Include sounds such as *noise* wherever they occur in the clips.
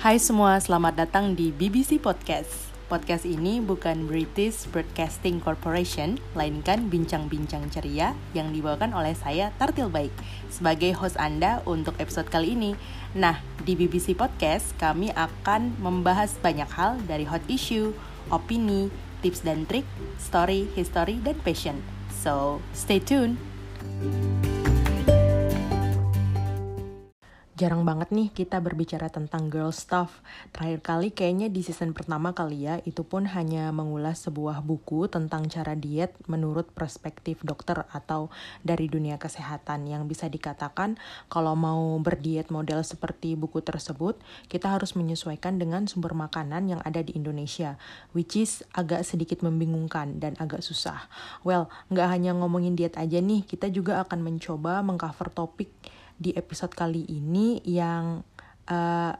Hai semua, selamat datang di BBC Podcast. Podcast ini bukan British Broadcasting Corporation, melainkan bincang-bincang ceria yang dibawakan oleh saya Tartil Baik sebagai host Anda untuk episode kali ini. Nah, di BBC Podcast kami akan membahas banyak hal dari hot issue, opini, tips dan trik, story, history, dan passion. So, stay tuned. Jarang banget nih kita berbicara tentang girl stuff. Terakhir kali kayaknya di season pertama kali ya, itu pun hanya mengulas sebuah buku tentang cara diet menurut perspektif dokter atau dari dunia kesehatan yang bisa dikatakan kalau mau berdiet model seperti buku tersebut, kita harus menyesuaikan dengan sumber makanan yang ada di Indonesia, which is agak sedikit membingungkan dan agak susah. Well, nggak hanya ngomongin diet aja nih, kita juga akan mencoba mengcover topik di episode kali ini yang uh,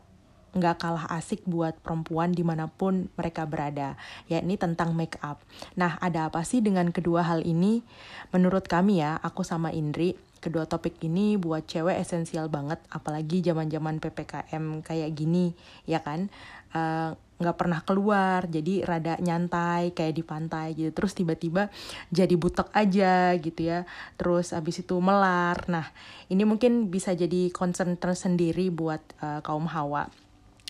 nggak kalah asik buat perempuan di mana pun mereka berada, yakni tentang make up. Nah, ada apa sih dengan kedua hal ini? Menurut kami ya, aku sama Indri, kedua topik ini buat cewek esensial banget, apalagi zaman-zaman PPKM kayak gini, ya kan? Uh, nggak pernah keluar jadi rada nyantai kayak di pantai gitu. Terus tiba-tiba jadi butek aja gitu ya. Terus abis itu melar. Nah ini mungkin bisa jadi concern tersendiri buat uh, kaum hawa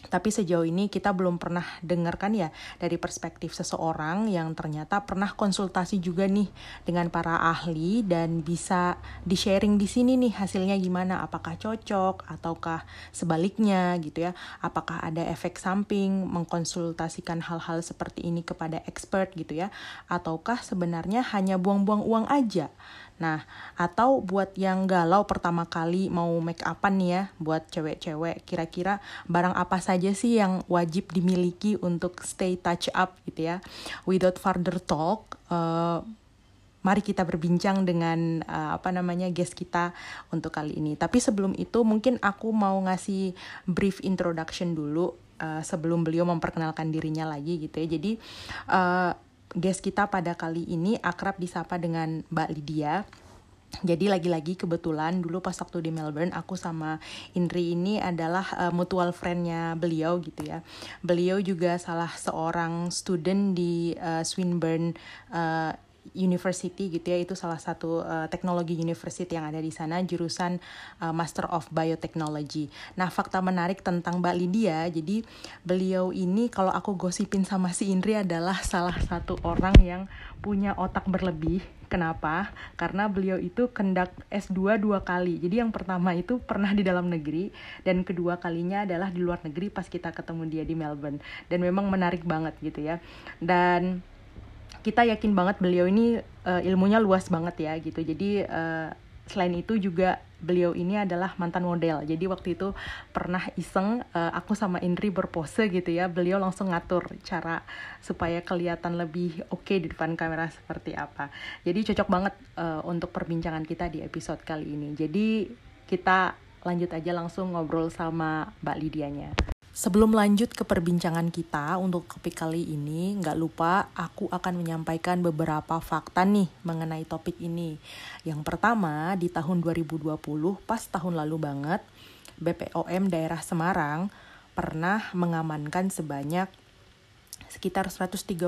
tapi sejauh ini kita belum pernah dengarkan ya dari perspektif seseorang yang ternyata pernah konsultasi juga nih dengan para ahli dan bisa di-sharing di sini nih hasilnya gimana, apakah cocok ataukah sebaliknya gitu ya. Apakah ada efek samping mengkonsultasikan hal-hal seperti ini kepada expert gitu ya ataukah sebenarnya hanya buang-buang uang aja. Nah, atau buat yang galau pertama kali mau make upan nih ya, buat cewek-cewek, kira-kira barang apa saja sih yang wajib dimiliki untuk stay touch up gitu ya. Without further talk, uh, mari kita berbincang dengan uh, apa namanya guest kita untuk kali ini. Tapi sebelum itu mungkin aku mau ngasih brief introduction dulu uh, sebelum beliau memperkenalkan dirinya lagi gitu ya. Jadi uh, guest kita pada kali ini akrab disapa dengan Mbak Lydia. Jadi lagi-lagi kebetulan dulu pas waktu di Melbourne aku sama Indri ini adalah uh, mutual friendnya beliau gitu ya. Beliau juga salah seorang student di uh, Swinburne uh, University gitu ya itu salah satu uh, teknologi university yang ada di sana jurusan uh, Master of Biotechnology. Nah fakta menarik tentang Mbak Lydia jadi beliau ini kalau aku gosipin sama si Indri adalah salah satu orang yang punya otak berlebih. Kenapa? Karena beliau itu kendak S2 dua kali. Jadi yang pertama itu pernah di dalam negeri dan kedua kalinya adalah di luar negeri pas kita ketemu dia di Melbourne. Dan memang menarik banget gitu ya. Dan kita yakin banget beliau ini uh, ilmunya luas banget ya gitu. Jadi uh, selain itu juga beliau ini adalah mantan model. Jadi waktu itu pernah iseng uh, aku sama Indri berpose gitu ya. Beliau langsung ngatur cara supaya kelihatan lebih oke okay di depan kamera seperti apa. Jadi cocok banget uh, untuk perbincangan kita di episode kali ini. Jadi kita lanjut aja langsung ngobrol sama Mbak Lidianya Sebelum lanjut ke perbincangan kita untuk topik kali ini, nggak lupa aku akan menyampaikan beberapa fakta nih mengenai topik ini. Yang pertama, di tahun 2020, pas tahun lalu banget, BPOM daerah Semarang pernah mengamankan sebanyak sekitar 137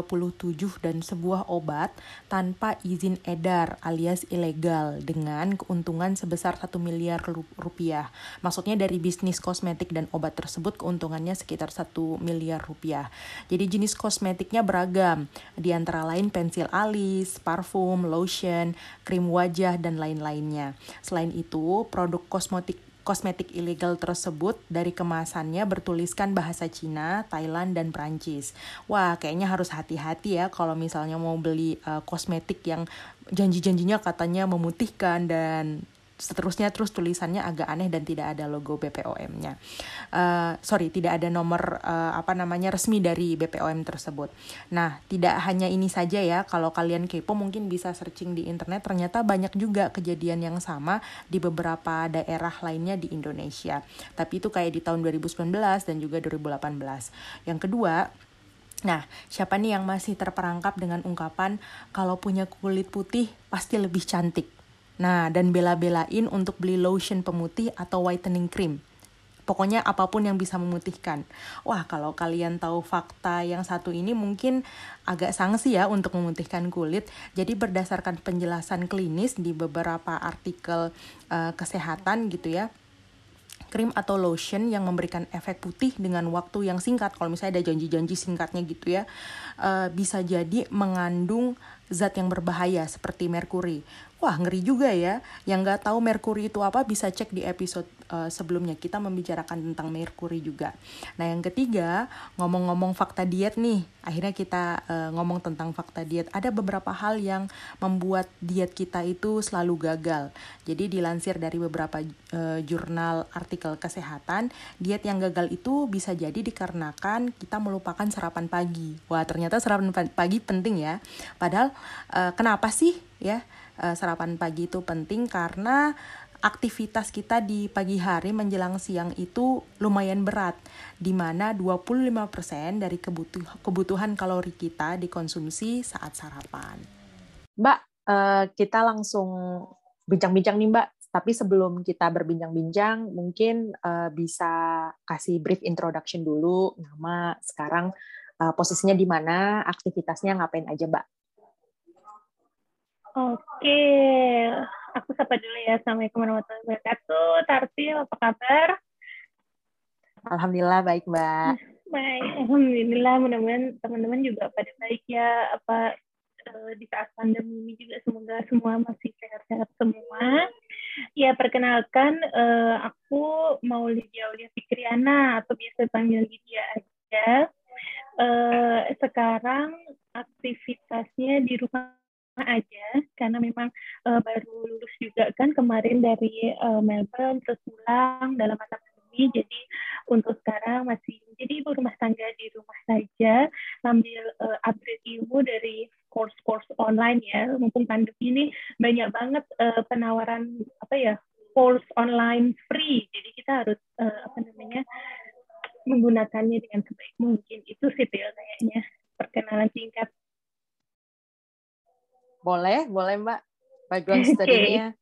dan sebuah obat tanpa izin edar alias ilegal dengan keuntungan sebesar 1 miliar rupiah. Maksudnya dari bisnis kosmetik dan obat tersebut keuntungannya sekitar 1 miliar rupiah. Jadi jenis kosmetiknya beragam, di antara lain pensil alis, parfum, lotion, krim wajah, dan lain-lainnya. Selain itu, produk kosmetik kosmetik ilegal tersebut dari kemasannya bertuliskan bahasa Cina, Thailand, dan Prancis. Wah, kayaknya harus hati-hati ya kalau misalnya mau beli uh, kosmetik yang janji-janjinya katanya memutihkan dan seterusnya terus tulisannya agak aneh dan tidak ada logo BPOM-nya. Uh, sorry, tidak ada nomor uh, apa namanya resmi dari BPOM tersebut. Nah, tidak hanya ini saja ya. Kalau kalian kepo mungkin bisa searching di internet. Ternyata banyak juga kejadian yang sama di beberapa daerah lainnya di Indonesia. Tapi itu kayak di tahun 2019 dan juga 2018. Yang kedua, Nah, siapa nih yang masih terperangkap dengan ungkapan kalau punya kulit putih pasti lebih cantik? Nah, dan bela-belain untuk beli lotion pemutih atau whitening cream. Pokoknya apa pun yang bisa memutihkan. Wah, kalau kalian tahu fakta yang satu ini mungkin agak sanksi ya untuk memutihkan kulit. Jadi berdasarkan penjelasan klinis di beberapa artikel uh, kesehatan gitu ya, krim atau lotion yang memberikan efek putih dengan waktu yang singkat. Kalau misalnya ada janji-janji singkatnya gitu ya, uh, bisa jadi mengandung zat yang berbahaya seperti merkuri. Wah, ngeri juga ya. Yang nggak tahu merkuri itu apa bisa cek di episode uh, sebelumnya. Kita membicarakan tentang merkuri juga. Nah, yang ketiga, ngomong-ngomong fakta diet nih. Akhirnya kita uh, ngomong tentang fakta diet. Ada beberapa hal yang membuat diet kita itu selalu gagal. Jadi dilansir dari beberapa uh, jurnal artikel kesehatan, diet yang gagal itu bisa jadi dikarenakan kita melupakan sarapan pagi. Wah, ternyata sarapan pagi penting ya. Padahal uh, kenapa sih ya? Uh, sarapan pagi itu penting karena aktivitas kita di pagi hari menjelang siang itu lumayan berat, di mana 25% dari kebutuh kebutuhan kalori kita dikonsumsi saat sarapan. Mbak, uh, kita langsung bincang-bincang nih Mbak, tapi sebelum kita berbincang-bincang, mungkin uh, bisa kasih brief introduction dulu, nama, sekarang posisinya di mana, aktivitasnya ngapain aja Mbak? Oke, aku sapa dulu ya. Assalamualaikum warahmatullahi wabarakatuh. Tartil, apa kabar? Alhamdulillah baik, Mbak. Baik, Alhamdulillah. Mudah-mudahan teman-teman juga pada baik ya. Apa eh, di saat pandemi ini juga semoga semua masih sehat-sehat semua. Ya, perkenalkan eh, aku mau Lydia Aulia Fikriana atau biasa panggil Lydia aja. Eh, sekarang aktivitasnya di rumah aja karena memang uh, baru lulus juga kan kemarin dari uh, Melbourne terus pulang dalam masa pandemi jadi untuk sekarang masih jadi ibu rumah tangga di rumah saja sambil uh, upgrade ilmu dari course-course online ya. Mumpung pandemi ini banyak banget uh, penawaran apa ya course online free. Jadi kita harus uh, apa namanya menggunakannya dengan sebaik mungkin. Itu sih kayaknya perkenalan singkat boleh, boleh Mbak. Background study-nya. *laughs*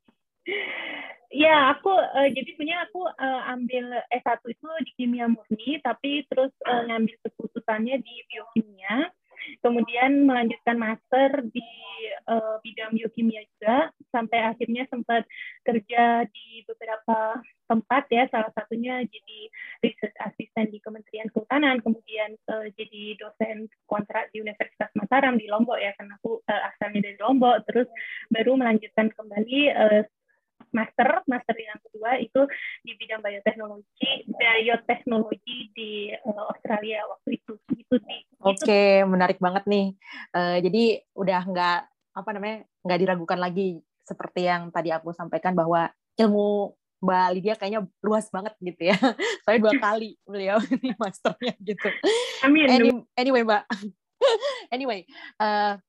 Ya, aku uh, jadi punya aku uh, ambil S1 itu di kimia murni, tapi terus uh, ngambil kekhususannya di biokimia. Kemudian melanjutkan master di uh, bidang biokimia juga, sampai akhirnya sempat kerja di beberapa tempat ya, salah satunya jadi research assistant di Kementerian Kehutanan, kemudian uh, jadi dosen kontrak di Universitas Mataram di Lombok ya, karena aku uh, asalnya dari Lombok, terus baru melanjutkan kembali uh, master, master yang kedua itu di bidang bioteknologi, bioteknologi di Australia waktu itu. Itu sih. Oke, okay, menarik banget nih. Uh, jadi udah nggak apa namanya nggak diragukan lagi seperti yang tadi aku sampaikan bahwa ilmu Mbak Lydia kayaknya luas banget gitu ya. *laughs* Saya dua kali beliau *laughs* ini masternya gitu. Amin. Any, anyway, Mbak. *laughs* anyway, uh,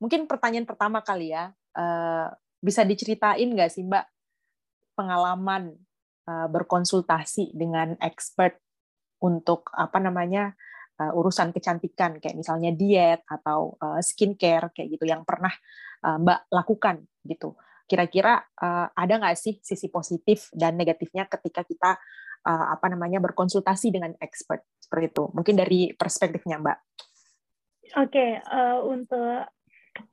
mungkin pertanyaan pertama kali ya, uh, bisa diceritain nggak sih Mbak pengalaman uh, berkonsultasi dengan expert untuk apa namanya uh, urusan kecantikan kayak misalnya diet atau uh, skincare kayak gitu yang pernah uh, Mbak lakukan gitu. Kira-kira uh, ada nggak sih sisi positif dan negatifnya ketika kita uh, apa namanya berkonsultasi dengan expert seperti itu? Mungkin dari perspektifnya mbak. Oke okay, uh, untuk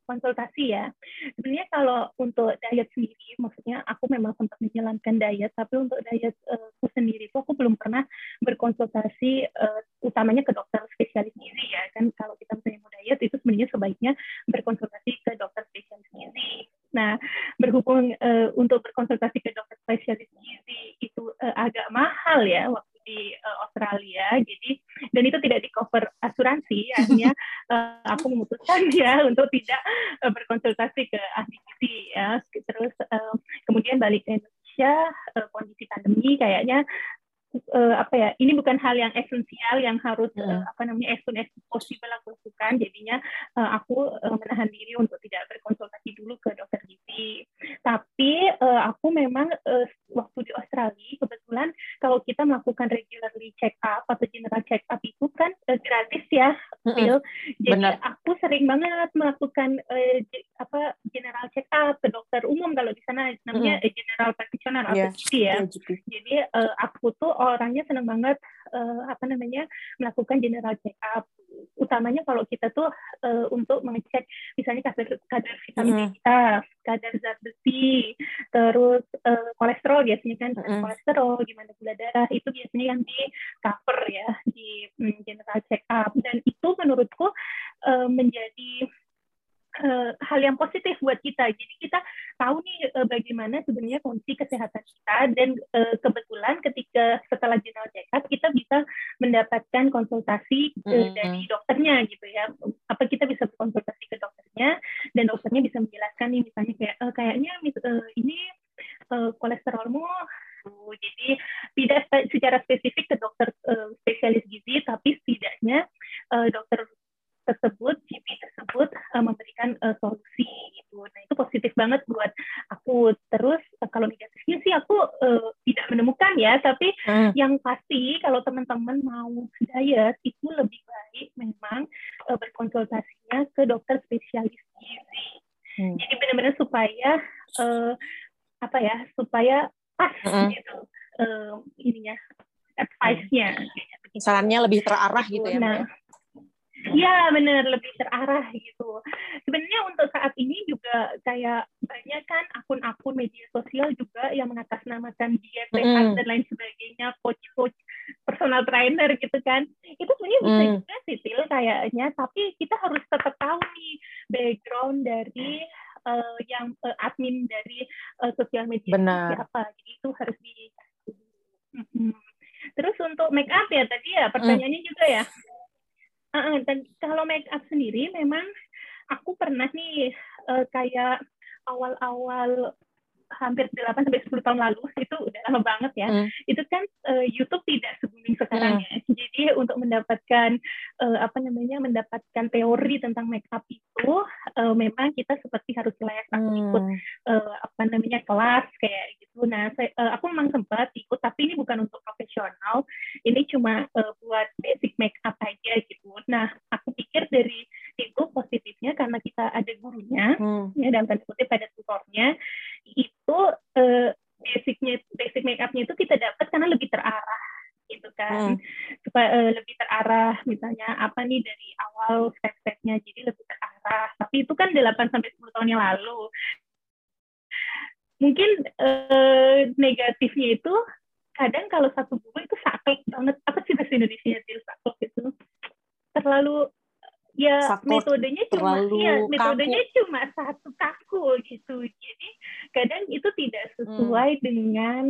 konsultasi ya. Sebenarnya kalau untuk diet sendiri, maksudnya aku memang sempat menjalankan diet, tapi untuk diet uh, sendiri itu aku belum pernah berkonsultasi uh, utamanya ke dokter spesialis gizi ya. Kan kalau kita misalnya mau diet itu sebenarnya sebaiknya berkonsultasi ke dokter spesialis gizi. Nah, berhubung uh, untuk berkonsultasi ke dokter spesialis gizi itu uh, agak mahal ya di uh, Australia, jadi dan itu tidak di cover asuransi, akhirnya uh, *laughs* aku memutuskan ya untuk tidak uh, berkonsultasi ke ahli gizi ya. Terus uh, kemudian balik ke Indonesia, uh, kondisi pandemi kayaknya uh, apa ya ini bukan hal yang esensial yang harus uh, apa namanya as soon as possible aku lakukan. Jadinya uh, aku uh, menahan diri untuk tidak berkonsultasi dulu ke dokter gizi. Tapi uh, aku memang uh, waktu di Australia kebetulan kalau kita melakukan regularly check up atau general check up itu kan uh, gratis ya Phil. jadi Benar. aku sering banget melakukan uh, apa general check up ke dokter umum kalau di sana namanya mm. general practitioner atau yeah. GP ya. Yeah, GP. Jadi uh, aku tuh orangnya senang banget uh, apa namanya melakukan general check up utamanya kalau kita tuh uh, untuk mengecek misalnya kadar kadar vitamin mm. kita, kadar zat besi, terus uh, kolesterol biasanya kan mm. kolesterol, gimana gula darah itu biasanya yang di cover ya di um, general check up dan itu menurutku uh, menjadi uh, hal yang positif buat kita. Jadi kita tahu nih uh, bagaimana sebenarnya kondisi kesehatan kita dan uh, kebetulan ketika setelah general check up kita bisa mendapatkan konsultasi uh, mm-hmm. dari dokternya gitu ya. Apa kita bisa konsultasi ke dokternya dan dokternya bisa menjelaskan nih misalnya kayak uh, kayaknya uh, ini uh, kolesterolmu jadi tidak secara spesifik ke dokter uh, spesialis gizi, tapi setidaknya uh, dokter tersebut, GP tersebut uh, memberikan uh, solusi gitu. Nah itu positif banget buat aku. Terus uh, kalau negatifnya sih aku uh, tidak menemukan ya, tapi hmm. yang pasti kalau teman-teman mau diet itu lebih baik memang uh, berkonsultasinya ke dokter spesialis gizi. Hmm. Jadi benar-benar supaya uh, apa ya, supaya pas hmm. gitu uh, ininya advice-nya. Sarannya lebih terarah gitu ya. Nah, Ya benar lebih terarah gitu. Sebenarnya untuk saat ini juga kayak banyak kan akun-akun media sosial juga yang mengatasnamakan diet sehat mm. dan lain sebagainya, coach-coach, personal trainer gitu kan. Itu sebenarnya bisa mm. juga sih Til kayaknya, tapi kita harus tetap tahu nih background dari uh, yang uh, admin dari uh, sosial media Benar. siapa. Jadi itu harus di hmm. Terus untuk make up ya tadi ya pertanyaannya mm. juga ya. Uh, dan kalau make up sendiri memang aku pernah nih uh, kayak awal-awal hampir 8 sampai 10 tahun lalu *laughs* itu udah lama banget ya. Mm. Itu kan uh, YouTube tidak se-booming sekarang mm. ya. Jadi untuk mendapatkan uh, apa namanya mendapatkan teori tentang make up itu uh, memang kita seperti harus layak aku mm. ikut uh, apa namanya kelas kayak gitu. Nah, saya, uh, aku memang sempat ikut tapi ini bukan untuk profesional. Ini cuma uh, buat basic make up aja gitu. Nah, aku pikir dari itu positifnya karena kita ada gurunya mm. ya dalam tanda kutip ada tutornya itu uh, basicnya basic make upnya itu kita dapat karena lebih terarah gitu kan. Hmm. supaya uh, lebih terarah misalnya apa nih dari awal step-stepnya jadi lebih terarah. Tapi itu kan 8 sampai 10 tahun yang lalu. Mungkin uh, negatifnya itu kadang kalau satu buku itu sakit banget. Apa sih bahasa Indonesia itu sakit itu? Terlalu ya Sakot metodenya cuma ya metodenya kaku. cuma satu kaku gitu. Jadi kadang itu tidak sesuai hmm. dengan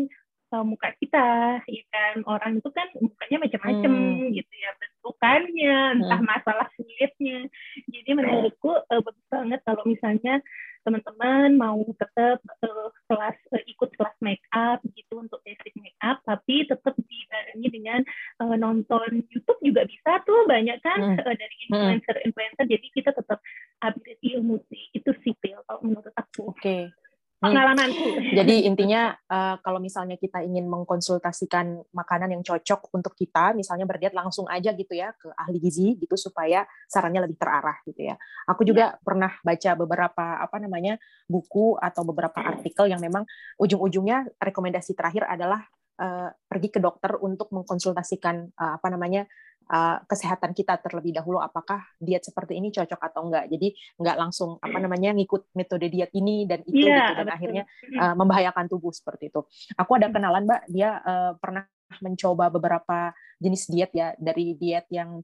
uh, muka kita ya kan orang itu kan mukanya macam-macam hmm. gitu ya bentukannya entah hmm. masalah kulitnya jadi menurutku uh, bagus banget kalau misalnya teman-teman mau tetap uh, kelas uh, ikut kelas make up gitu untuk basic make up tapi tetap dibarengi dengan uh, nonton YouTube juga bisa tuh banyak kan hmm. uh, dari influencer-influencer jadi kita tetap update ilmu sih itu sipil kalau menurut aku. Oke. Okay pengalamanku. Jadi *laughs* intinya uh, kalau misalnya kita ingin mengkonsultasikan makanan yang cocok untuk kita, misalnya berdiet langsung aja gitu ya ke ahli gizi gitu supaya sarannya lebih terarah gitu ya. Aku juga ya. pernah baca beberapa apa namanya buku atau beberapa artikel yang memang ujung-ujungnya rekomendasi terakhir adalah uh, pergi ke dokter untuk mengkonsultasikan uh, apa namanya uh, kesehatan kita terlebih dahulu apakah diet seperti ini cocok atau enggak. Jadi enggak langsung apa namanya ngikut metode diet ini dan itu yeah, gitu dan betul. akhirnya uh, membahayakan tubuh seperti itu. Aku ada kenalan mbak. Dia uh, pernah mencoba beberapa jenis diet ya dari diet yang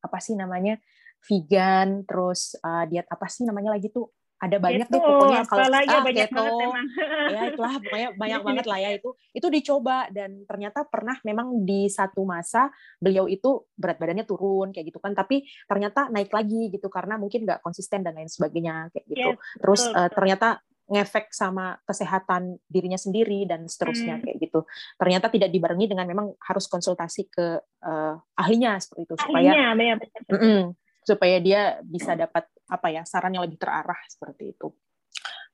apa sih namanya vegan terus uh, diet apa sih namanya lagi tuh ada banyak itu, deh pokoknya kalau ya, ah, banyak keto, *laughs* ya itulah pokoknya banyak banget lah ya itu itu dicoba dan ternyata pernah memang di satu masa beliau itu berat badannya turun kayak gitu kan tapi ternyata naik lagi gitu karena mungkin nggak konsisten dan lain sebagainya kayak gitu yes, terus betul, uh, ternyata ngefek sama kesehatan dirinya sendiri dan seterusnya hmm. kayak gitu. Ternyata tidak dibarengi dengan memang harus konsultasi ke uh, ahlinya seperti itu supaya ahlinya. Mm -mm, supaya dia bisa dapat apa ya saran yang lebih terarah seperti itu.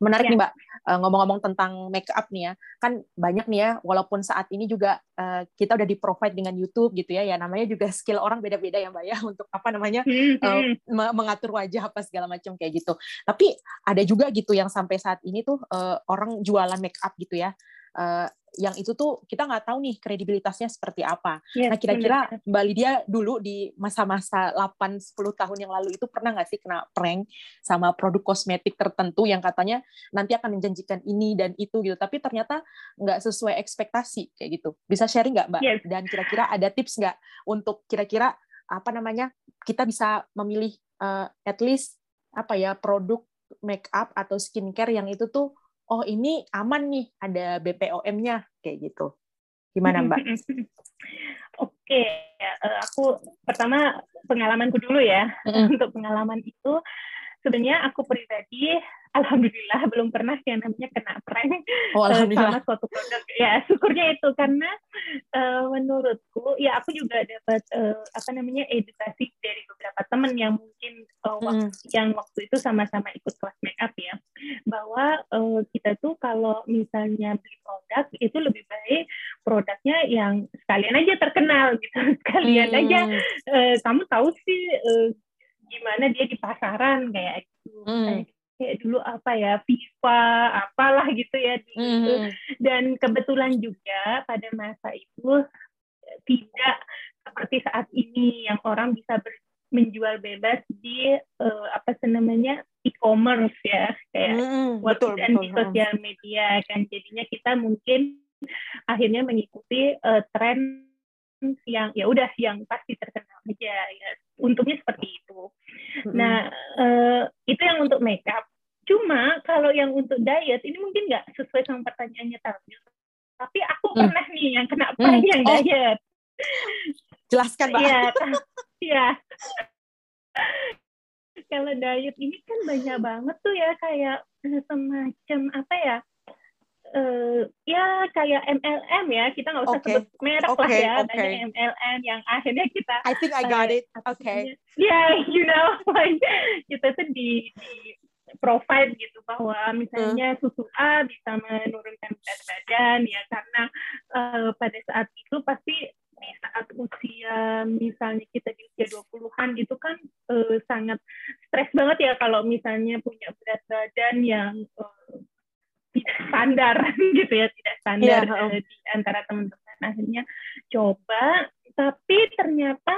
menarik ya. nih Mbak uh, ngomong-ngomong tentang make up nih ya. Kan banyak nih ya walaupun saat ini juga uh, kita udah di provide dengan YouTube gitu ya. Ya namanya juga skill orang beda-beda ya Mbak ya. *laughs* Untuk apa namanya uh, mengatur wajah apa segala macam kayak gitu. Tapi ada juga gitu yang sampai saat ini tuh uh, orang jualan make up gitu ya. Uh, yang itu tuh kita nggak tahu nih kredibilitasnya seperti apa. Yes, nah kira-kira Mbak Lydia dulu di masa-masa 8-10 tahun yang lalu itu pernah nggak sih kena prank sama produk kosmetik tertentu yang katanya nanti akan menjanjikan ini dan itu gitu, tapi ternyata nggak sesuai ekspektasi kayak gitu. Bisa sharing nggak Mbak? Yes. Dan kira-kira ada tips nggak untuk kira-kira apa namanya kita bisa memilih uh, at least apa ya produk make up atau skincare yang itu tuh oh ini aman nih ada BPOM-nya kayak gitu. Gimana Mbak? *laughs* Oke, uh, aku pertama pengalamanku dulu ya. *laughs* Untuk pengalaman itu sebenarnya aku pribadi alhamdulillah *laughs* belum pernah yang namanya kena prank oh, uh, sama suatu produk ya syukurnya itu karena uh, menurutku ya aku juga dapat uh, apa namanya edukasi dari beberapa teman yang mungkin uh, waktu, yang waktu itu sama-sama ikut kelas make up ya bahwa uh, kita tuh kalau misalnya beli produk itu lebih baik produknya yang sekalian aja terkenal gitu. *laughs* Sekalian hmm. aja uh, kamu tahu sih uh, gimana dia di pasaran kayak gitu. Hmm kayak dulu apa ya FIFA apalah gitu ya mm. dan kebetulan juga pada masa itu tidak seperti saat ini yang orang bisa ber, menjual bebas di uh, apa namanya e-commerce ya kayak mm, betul, dan betul. di sosial media kan jadinya kita mungkin akhirnya mengikuti uh, tren yang ya udah yang pasti terkenal aja ya untungnya seperti itu mm-hmm. nah uh, itu yang untuk makeup cuma kalau yang untuk diet ini mungkin nggak sesuai sama pertanyaannya tadi tapi aku mm. pernah nih yang kena mm. yang oh. diet jelaskan mbak iya *laughs* iya kalau diet ini kan banyak banget tuh ya kayak semacam apa ya uh, ya kayak MLM ya kita nggak usah okay. sebut merek okay, lah ya okay. banyak MLM yang akhirnya kita I think I got uh, it oke okay. ya yeah, you know like *laughs* kita tuh di, di provide gitu bahwa misalnya hmm. susu A bisa menurunkan berat badan ya karena uh, pada saat itu pasti di saat usia misalnya kita di usia 20-an itu kan uh, sangat stres banget ya kalau misalnya punya berat badan yang uh, tidak standar *laughs* gitu ya tidak standar yeah. uh, di antara teman-teman akhirnya coba tapi ternyata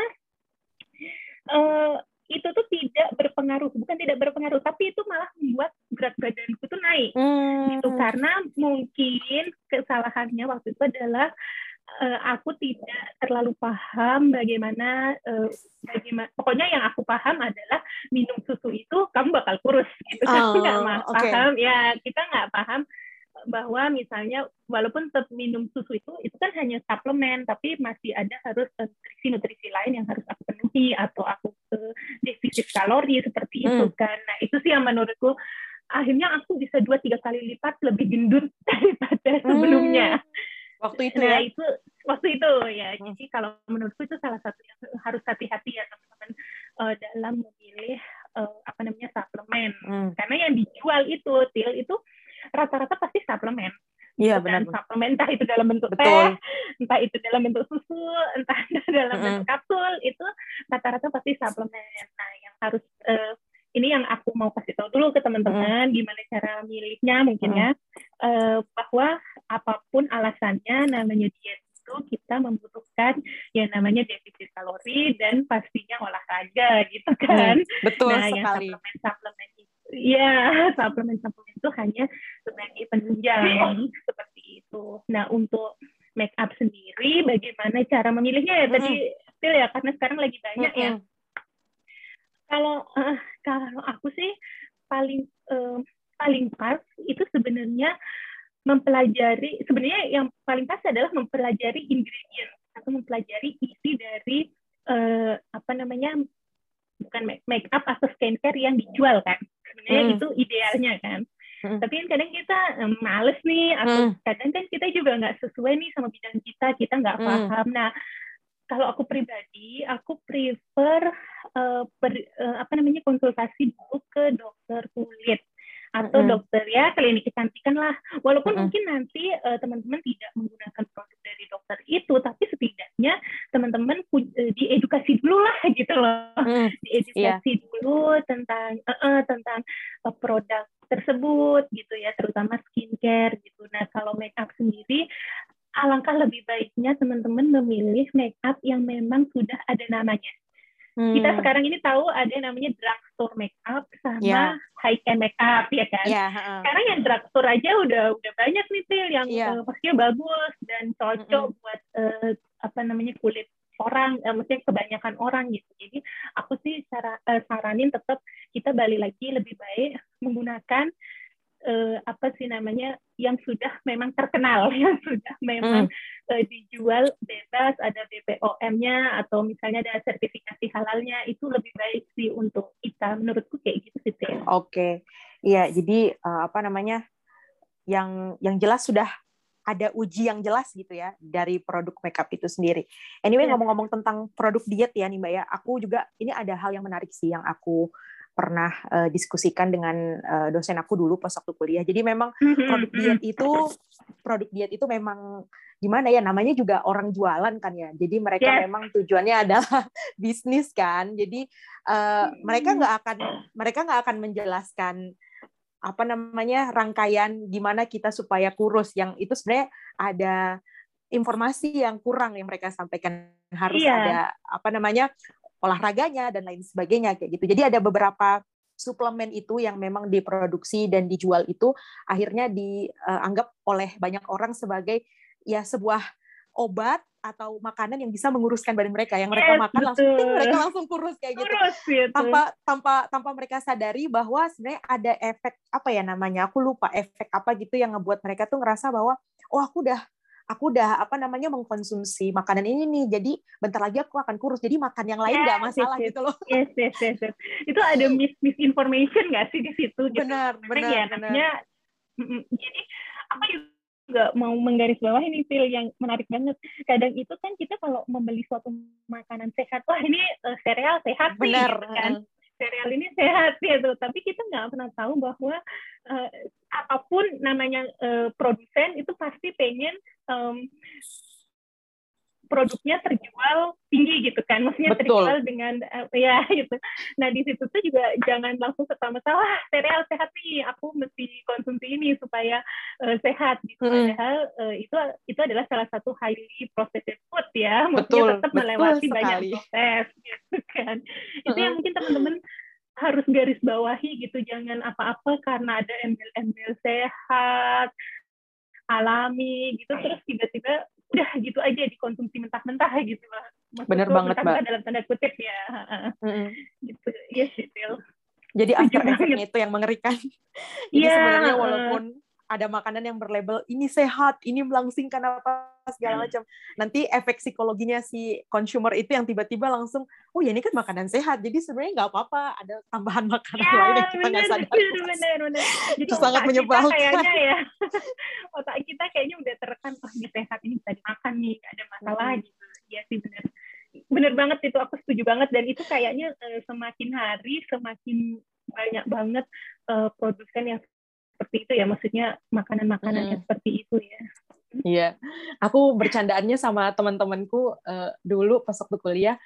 uh, itu tuh tidak berpengaruh bukan tidak berpengaruh tapi itu malah membuat berat badanku tuh naik hmm. gitu karena mungkin kesalahannya waktu itu adalah uh, aku tidak terlalu paham bagaimana uh, bagaimana pokoknya yang aku paham adalah minum susu itu kamu bakal kurus gitu *laughs* oh, nggak okay. paham ya kita nggak paham bahwa misalnya walaupun tetap minum susu itu itu kan hanya suplemen tapi masih ada harus nutrisi-nutrisi lain yang harus aku penuhi atau aku ke defisit kalori seperti hmm. itu kan nah itu sih yang menurutku akhirnya aku bisa dua tiga kali lipat lebih gendut *laughs* daripada sebelumnya hmm. Waktu itu nah, ya itu waktu itu ya hmm. jadi kalau menurutku itu salah satu yang harus hati-hati ya teman-teman uh, dalam memilih uh, apa namanya suplemen hmm. karena yang dijual itu til itu rata-rata pasti suplemen. Iya benar. Suplemen entah itu dalam bentuk Betul. teh, entah itu dalam bentuk susu, entah *laughs* dalam mm -hmm. bentuk kapsul, itu rata-rata pasti suplemen. Nah, yang harus uh, ini yang aku mau kasih tahu dulu ke teman-teman mm. gimana cara milihnya mungkin mm. ya uh, bahwa apa pun alasannya namanya diet itu kita membutuhkan yang namanya defisit kalori dan pastinya olahraga gitu kan. Mm, betul nah, sekali. yang suplemen-suplemen Iya, suplemen-suplemen itu hanya sebagai penunjang seperti itu. Nah, untuk make up sendiri, bagaimana cara memilihnya ya? Tadi, still ya, karena sekarang lagi banyak mm -hmm. ya. Kalau uh, kalau aku sih paling uh, paling pas itu sebenarnya mempelajari sebenarnya yang paling pas adalah mempelajari ingredient atau mempelajari isi dari uh, apa namanya bukan make up atau skincare yang dijual kan sebenarnya hmm. itu idealnya kan hmm. tapi kan kadang kita um, males nih atau hmm. kadang kan kita juga nggak sesuai nih sama bidang kita kita nggak hmm. paham nah kalau aku pribadi aku prefer uh, per, uh, apa namanya konsultasi dulu ke dokter kulit atau Mm-mm. dokter ya klinik kecantikan lah. Walaupun Mm-mm. mungkin nanti eh, teman-teman tidak menggunakan produk dari dokter itu, tapi setidaknya teman-teman eh, diedukasi dulu lah *laughs* gitu loh, Mm, diedukasi dulu tentang eh, eh, tentang eh, produk tersebut gitu ya, terutama skincare gitu. Nah kalau make up sendiri alangkah lebih baiknya teman-teman memilih make up yang memang sudah ada namanya. Kita mm. sekarang ini tahu ada yang namanya drugstore makeup sama Ya. high end makeup ya kan. Ya, heeh. Sekarang yang drugstore aja udah udah banyak nih Til yang Iya. eh, pastinya bagus dan cocok buat eh, apa namanya kulit orang, eh, maksudnya kebanyakan orang gitu. Jadi aku sih cara eh, saranin tetap kita balik lagi lebih baik menggunakan eh, apa sih namanya yang sudah memang terkenal, *laughs* yang sudah memang eh, dijual bebas, ada BPOM-nya atau misalnya ada sertifikasi halalnya, itu lebih baik sih untuk kita. Menurutku kayak gitu sih. Oke, iya. Jadi eh, apa namanya? Yang yang jelas sudah ada uji yang jelas gitu ya dari produk makeup itu sendiri. Anyway, Iya. ngomong-ngomong tentang produk diet ya nih Mbak ya, aku juga ini ada hal yang menarik sih yang aku pernah eh, diskusikan dengan eh, dosen aku dulu pas waktu kuliah. Jadi memang produk diet itu produk diet itu memang gimana ya namanya juga orang jualan kan ya. Jadi mereka Yes. memang tujuannya adalah *laughs* bisnis kan. Jadi eh, mereka nggak akan mereka nggak akan menjelaskan apa namanya rangkaian gimana kita supaya kurus yang itu sebenarnya ada informasi yang kurang yang mereka sampaikan harus Iya. ada apa namanya olahraganya dan lain sebagainya kayak gitu. Jadi ada beberapa suplemen itu yang memang diproduksi dan dijual itu akhirnya dianggap oleh banyak orang sebagai ya sebuah obat atau makanan yang bisa menguruskan badan mereka yang mereka Yes, makan langsung betul. ting, *laughs* mereka langsung kurus kayak gitu Terus gitu. tanpa tanpa tanpa mereka sadari bahwa sebenarnya ada efek apa ya namanya aku lupa efek apa gitu yang ngebuat mereka tuh ngerasa bahwa oh aku udah aku udah apa namanya mengkonsumsi makanan ini nih jadi bentar lagi aku akan kurus jadi makan yang lain nggak Yes, masalah yes, gitu loh Yes, yes, yes, yes. Itu ada mis misinformation nggak sih di situ? Gitu. benar benar ya, benar namanya, jadi aku juga mau menggaris bawah ini Phil yang menarik banget. Kadang itu kan kita kalau membeli suatu makanan sehat, wah ini eh, sereal sehat nih, benar gitu kan. Sereal ini sehat gitu, tapi kita nggak pernah tahu bahwa eh, apa pun namanya eh, produsen itu pasti pengen em, produknya terjual tinggi gitu kan, maksudnya Betul. terjual dengan eh, ya *laughs* gitu. Nah di situ tuh juga jangan langsung serta-merta wah sereal sehat nih, aku mesti konsumsi ini supaya eh, sehat gitu. Mm-mm. Padahal eh, itu itu adalah salah satu highly processed food ya, maksudnya Betul, tetap betul melewati banyak sekali. proses gitu kan. Itu Mm-mm. yang mungkin teman-teman harus garis bawahi gitu, jangan apa-apa karena ada embel-embel sehat, alami gitu, terus tiba-tiba udah gitu aja dikonsumsi mentah-mentah gitu lah. Maksudku Bener banget, Mbak. dalam tanda kutip ya. Mm-mm. gitu. Yes, Phil. jadi Setuju after effect-nya itu yang mengerikan jadi Iya, sebenarnya walaupun ada makanan yang berlabel ini sehat ini melangsingkan apa segala macam nanti efek psikologinya si consumer itu yang tiba-tiba langsung oh ya ini kan makanan sehat jadi sebenarnya nggak apa-apa ada tambahan makanan lain yang kita nggak sadar benar, benar, benar. *laughs* Jadi Itu sangat menyebalkan. Kita kayaknya ya, *laughs* otak kita kayaknya udah terekam, oh ini sehat, ini bisa dimakan nih, ada masalah Mm-mm. gitu. Iya sih benar. Benar banget itu, aku setuju banget. Dan itu kayaknya eh, semakin hari, semakin banyak banget eh, produsen yang seperti itu ya, maksudnya makanan-makanan yang seperti itu ya. Iya, aku bercandaannya sama teman-temanku eh, dulu pas waktu kuliah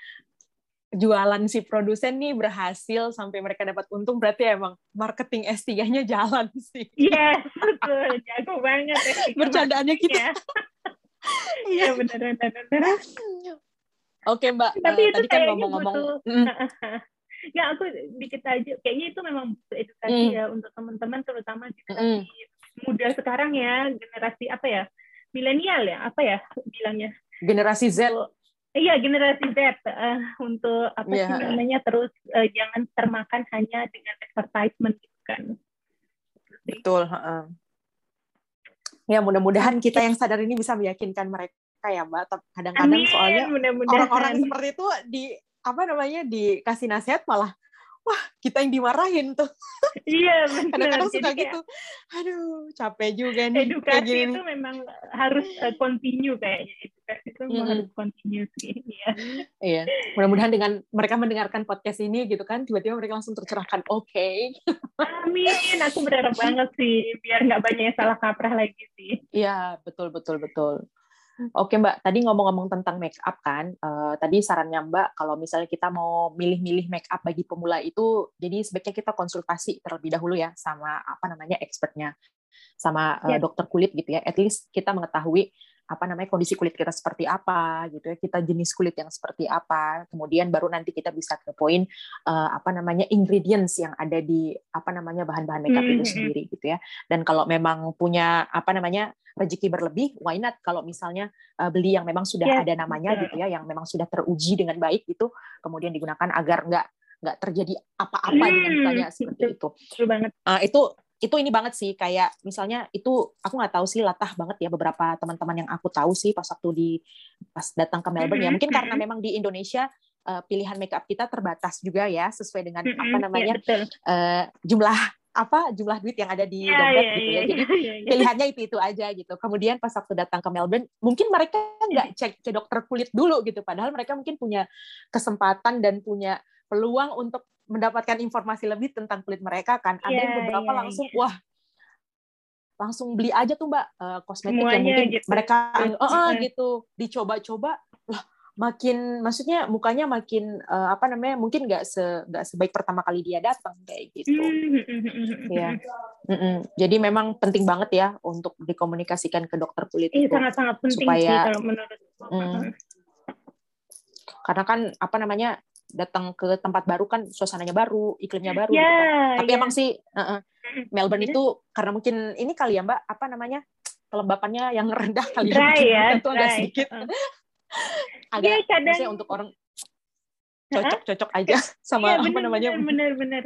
jualan si produsen nih berhasil sampai mereka dapat untung berarti emang marketing S3-nya jalan sih. Yes, betul. Jago banget ya. Bercandaannya gitu. Ya. Iya, benar, benar, benar. Oke Mbak, Tapi Eh, itu tadi kan ngomong-ngomong, butuh- Mm, ya *laughs* aku dikit aja kayaknya itu memang butuh edukasi Mm. ya untuk teman-teman terutama Mm. generasi muda sekarang ya generasi apa ya milenial ya apa ya bilangnya generasi Z, iya generasi Z eh, untuk apa Iya. sih namanya terus eh, jangan termakan hanya dengan advertisement gitu kan betul. heeh. Ya mudah-mudahan kita yang sadar ini bisa meyakinkan mereka ya Mbak. Kadang-kadang soalnya orang-orang seperti itu di apa namanya dikasih nasihat malah wah kita yang dimarahin tuh. *laughs* Iya benar kadang-kadang suka gitu. Aduh capek juga nih edukasi gini. itu memang harus uh, continue kayaknya. Edukasi itu mm -hmm. harus continue sih *laughs* iya. Iya. Mudah-mudahan dengan mereka mendengarkan podcast ini gitu kan tiba-tiba mereka langsung tercerahkan. Oke. Okay. amin. Aku berharap banget sih biar nggak banyak yang salah kaprah lagi sih. Iya betul betul betul Oke Mbak, tadi ngomong-ngomong tentang make up kan, uh, tadi sarannya Mbak kalau misalnya kita mau milih-milih make up bagi pemula itu, jadi sebaiknya kita konsultasi terlebih dahulu ya sama apa namanya expertnya, sama uh, dokter kulit gitu ya. At least kita mengetahui apa namanya kondisi kulit kita seperti apa gitu ya kita jenis kulit yang seperti apa kemudian baru nanti kita bisa ke poin uh, apa namanya ingredients yang ada di apa namanya bahan-bahan makeup itu hmm, sendiri gitu ya dan kalau memang punya apa namanya rezeki berlebih why not kalau misalnya uh, beli yang memang sudah yeah. ada namanya gitu ya yang memang sudah teruji dengan baik itu kemudian digunakan agar nggak nggak terjadi apa-apa hmm, dengan mukanya seperti itu. Betul banget. Uh, itu itu ini banget sih kayak misalnya itu aku nggak tahu sih latah banget ya beberapa teman-teman yang aku tahu sih pas waktu di pas datang ke Melbourne ya mungkin karena memang di Indonesia uh, pilihan makeup kita terbatas juga ya sesuai dengan apa namanya ya, uh, jumlah apa jumlah duit yang ada di yeah, dompet yeah, gitu ya. Yeah, Jadi *laughs* yeah, yeah. pilihannya itu itu aja gitu. Kemudian pas waktu datang ke Melbourne, mungkin mereka nggak cek ke dokter kulit dulu gitu. Padahal mereka mungkin punya kesempatan dan punya peluang untuk mendapatkan informasi lebih tentang kulit mereka kan. Ada yeah, yang beberapa yeah, langsung yeah. wah langsung beli aja tuh mbak. Uh, kosmetik Semuanya yang mungkin gitu. mereka oh, oh gitu. Dicoba-coba lah makin maksudnya mukanya makin uh, apa namanya mungkin nggak se nggak sebaik pertama kali dia datang kayak gitu. Ya mm -mm. jadi memang penting banget ya untuk dikomunikasikan ke dokter kulit iya, itu sangat sangat penting supaya sih kalau menurut mm, karena kan apa namanya datang ke tempat baru kan suasananya baru, iklimnya baru. Yeah, gitu kan. Tapi yeah. emang sih uh -uh, Melbourne itu karena mungkin ini kali ya Mbak, apa namanya kelembapannya yang rendah kali ya, ya itu agak sedikit. Uh. *laughs* agak yeah, kadang... untuk orang cocok-cocok aja *laughs* sama yeah, bener, apa namanya. Bener-bener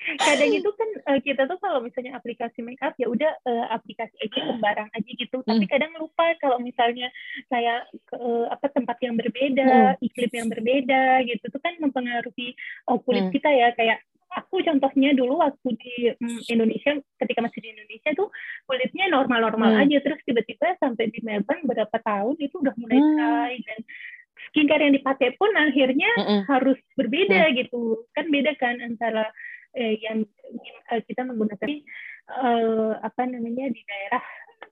kadang itu kan uh, kita tuh kalau misalnya aplikasi make up ya udah uh, aplikasi aja sembarang aja gitu hmm. tapi kadang lupa kalau misalnya saya ke uh, apa tempat yang berbeda hmm. iklim yang berbeda gitu tuh kan mempengaruhi uh, kulit hmm. kita ya kayak aku contohnya dulu waktu di mm, Indonesia ketika masih di Indonesia tuh kulitnya normal-normal hmm. aja terus tiba-tiba sampai di Melbourne berapa tahun itu udah mulai hmm. dry dan skincare yang dipakai pun akhirnya hmm. harus berbeda hmm. gitu kan beda kan antara eh, yang eh, kita menggunakan eh, apa namanya di daerah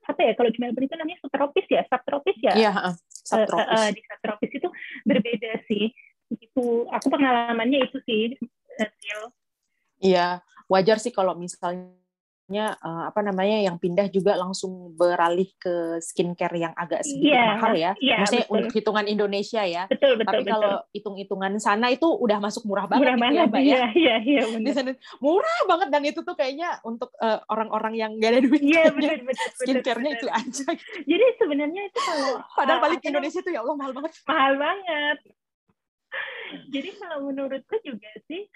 apa ya kalau di Melbourne itu namanya subtropis ya subtropis ya? Iya uh, subtropis. Uh, uh, di subtropis itu berbeda sih. Itu aku pengalamannya itu sih Iya, wajar sih kalau misalnya uh, apa namanya yang pindah juga langsung beralih ke skincare yang agak sedikit yeah, mahal ya. Yeah, Maksudnya betul. untuk hitungan Indonesia ya. Betul betul. Tapi betul. kalau hitung-hitungan sana itu udah masuk murah banget murah gitu banget, ya, Mbak ya. Iya, iya, *laughs* Di sana murah banget dan itu tuh kayaknya untuk uh, orang-orang yang gak ada duit. Iya, betul betul. Skincare-nya itu aja. Jadi sebenarnya itu kalau *laughs* padahal balik ke Indonesia tuh ya Allah mahal banget. Mahal banget. Jadi kalau menurutku juga sih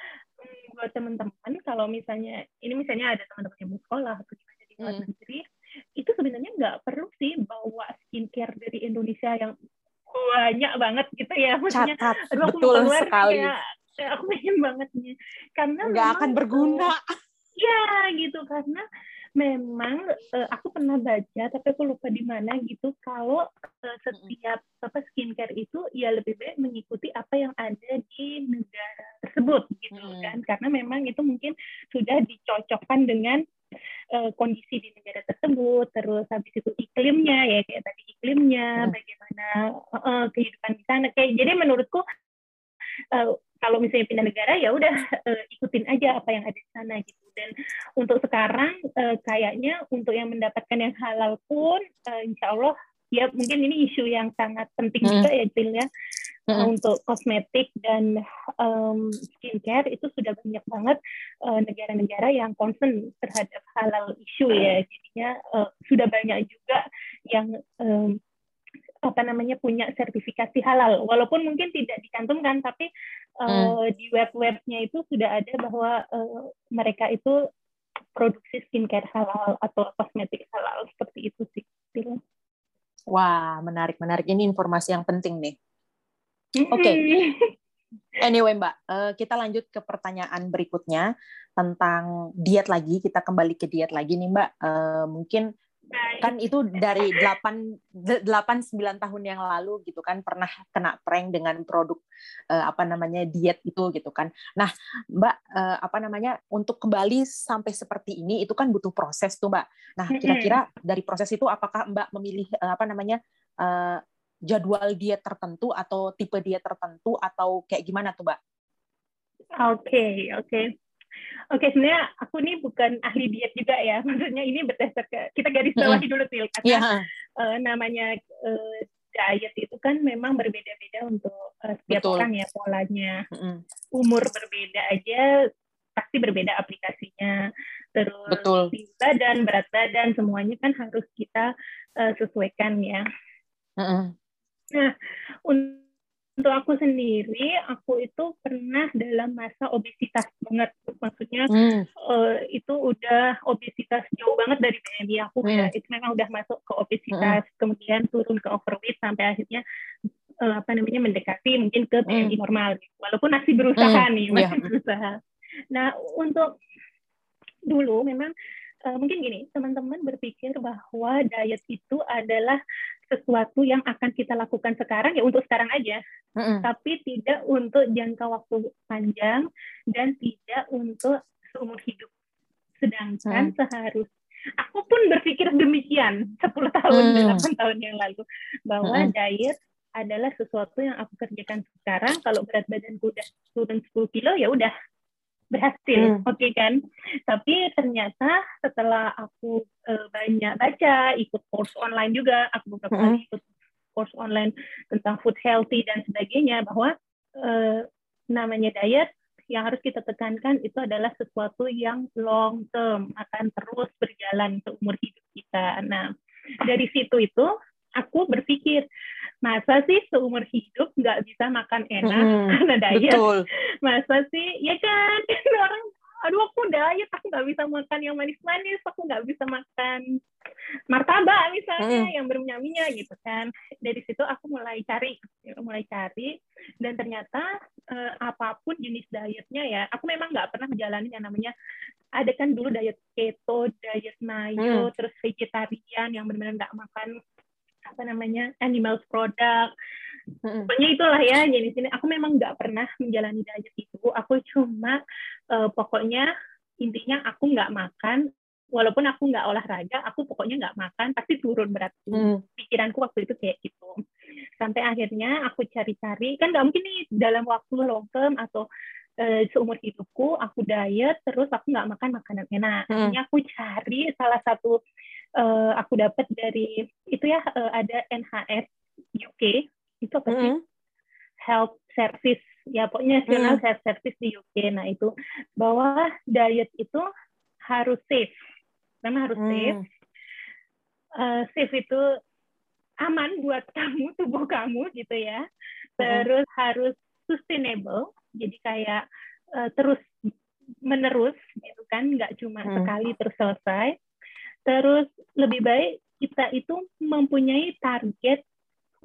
buat teman-teman kalau misalnya ini misalnya ada teman-teman yang mau sekolah atau gimana di luar hmm. negeri itu sebenarnya nggak perlu sih bawa skincare dari Indonesia yang banyak banget gitu ya maksudnya Catat, aduh aku betul keluar sekali. Ya, aku pengen banget nih karena nggak akan berguna. Ya gitu karena memang uh, aku pernah baca tapi aku lupa di mana gitu kalau uh, setiap apa skincare itu ya lebih baik mengikuti apa yang ada di negara tersebut gitu hmm. kan karena memang itu mungkin sudah dicocokkan dengan uh, kondisi di negara tersebut terus habis itu iklimnya ya kayak tadi iklimnya hmm. bagaimana uh, kehidupan di sana kayak jadi menurutku uh, kalau misalnya pindah negara ya udah uh, ikutin aja apa yang ada di sana gitu dan untuk sekarang uh, kayaknya untuk yang mendapatkan yang halal pun uh, insya Allah ya mungkin ini isu yang sangat penting hmm. juga ya Jill ya hmm. untuk kosmetik dan um, skincare itu sudah banyak banget negara-negara uh, yang concern terhadap halal isu ya jadinya uh, sudah banyak juga yang um, apa namanya punya sertifikasi halal walaupun mungkin tidak dicantumkan tapi uh, di web-webnya itu sudah ada bahwa uh, mereka itu produksi skincare halal atau kosmetik halal seperti itu sih Wah menarik menarik ini informasi yang penting nih. Oke okay. Anyway, Mbak, uh, kita lanjut ke pertanyaan berikutnya tentang diet lagi. Kita kembali ke diet lagi nih, Mbak. Uh, mungkin kan itu dari 8 8 9 tahun yang lalu gitu kan pernah kena prank dengan produk uh, apa namanya diet itu gitu kan. Nah, Mbak uh, apa namanya untuk kembali sampai seperti ini itu kan butuh proses tuh, Mbak. Nah, kira-kira dari proses itu apakah Mbak memilih uh, apa namanya uh, jadwal diet tertentu atau tipe diet tertentu atau kayak gimana tuh, Mbak? Oke, okay, oke. Okay. Oke, sebenarnya aku ini bukan ahli diet juga ya. *laughs* Maksudnya ini berdasarkan kita garis bawahi dulu sih karena yeah. uh, namanya uh, diet itu kan memang berbeda-beda untuk uh, setiap Betul. orang ya polanya. Mm-hmm. Umur berbeda aja pasti berbeda aplikasinya. Terus Betul. badan, berat badan semuanya kan harus kita uh, sesuaikan ya. Mm-hmm. Nah, untuk untuk aku sendiri, aku itu pernah dalam masa obesitas banget. Maksudnya hmm. uh, itu udah obesitas jauh banget dari BMI aku hmm. ya. Itu memang udah masuk ke obesitas, hmm. kemudian turun ke overweight sampai akhirnya uh, apa namanya mendekati mungkin ke BMI hmm. normal. Walaupun masih berusaha hmm. nih, masih yeah. berusaha. Nah untuk dulu memang uh, mungkin gini, teman-teman berpikir bahwa diet itu adalah sesuatu yang akan kita lakukan sekarang ya untuk sekarang aja, mm-hmm. tapi tidak untuk jangka waktu panjang dan tidak untuk seumur hidup. Sedangkan mm. seharus aku pun berpikir demikian 10 *laughs* tahun, mm. 8 tahun yang lalu bahwa mm-hmm. diet adalah sesuatu yang aku kerjakan sekarang. Kalau berat badanku udah turun 10 kilo ya udah berhasil, hmm. oke okay kan? Tapi ternyata setelah aku uh, banyak baca, ikut course online juga, aku beberapa hmm. kali ikut course online tentang food healthy dan sebagainya, bahwa uh, namanya diet yang harus kita tekankan itu adalah sesuatu yang long term akan terus berjalan seumur hidup kita. Nah, dari situ itu aku berpikir masa sih seumur hidup nggak bisa makan enak hmm, karena diet betul. *laughs* masa sih ya kan *laughs* orang aduh aku diet aku nggak bisa makan yang manis-manis aku nggak bisa makan martabak misalnya hmm. yang berminyak-minyak gitu kan dari situ aku mulai cari mulai cari dan ternyata eh, apa pun jenis dietnya ya aku memang nggak pernah menjalani yang namanya ada kan dulu diet keto diet mayo hmm. terus vegetarian yang benar-benar nggak makan apa namanya animal product. Pokoknya itulah ya jenis ini aku memang nggak pernah menjalani diet itu. Aku cuma uh, pokoknya intinya aku nggak makan walaupun aku nggak olahraga aku pokoknya nggak makan pasti turun berat hmm. pikiranku waktu itu kayak gitu. Sampai akhirnya aku cari-cari kan nggak mungkin nih dalam waktu long term atau uh, seumur hidupku aku diet terus aku nggak makan makanan enak hmm. akhirnya aku cari salah satu uh, aku dapat dari itu ya uh, ada NHS UK itu apa sih? Mm -hmm. Health Service ya pokoknya National mm. Health Service di UK. Nah itu bahwa diet itu harus safe, memang harus mm. safe. Uh, safe itu aman buat *laughs* kamu tubuh kamu gitu ya. Terus mm. harus sustainable, jadi kayak uh, terus menerus gitu kan, nggak cuma mm. sekali terus selesai Terus lebih baik kita itu mempunyai target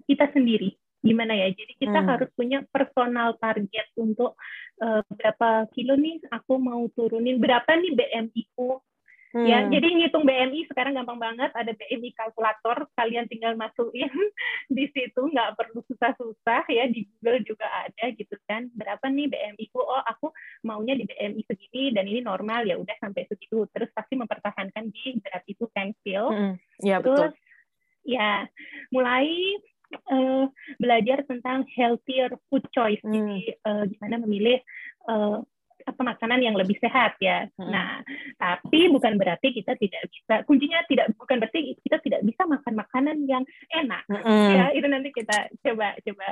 kita sendiri. Gimana ya? Jadi kita hmm. harus punya personal target untuk uh, berapa kilo nih aku mau turunin, berapa nih BMI-ku Ya, hmm. Ya, jadi ngitung BMI sekarang gampang banget, ada BMI kalkulator, kalian tinggal masukin *laughs* di situ, nggak perlu susah-susah ya, di Google juga ada gitu kan, berapa nih BMI ku, oh aku maunya di BMI segini dan ini normal ya udah sampai segitu, terus pasti mempertahankan di berat itu kan, Phil. Hmm. Ya, terus, betul. ya, mulai uh, belajar tentang healthier food choice, hmm. jadi uh, gimana memilih uh, apa makanan yang lebih sehat ya. Hmm. Nah, tapi bukan berarti kita tidak bisa. Kuncinya tidak bukan berarti kita tidak bisa makan makanan yang enak. Hmm. Ya, itu nanti kita coba coba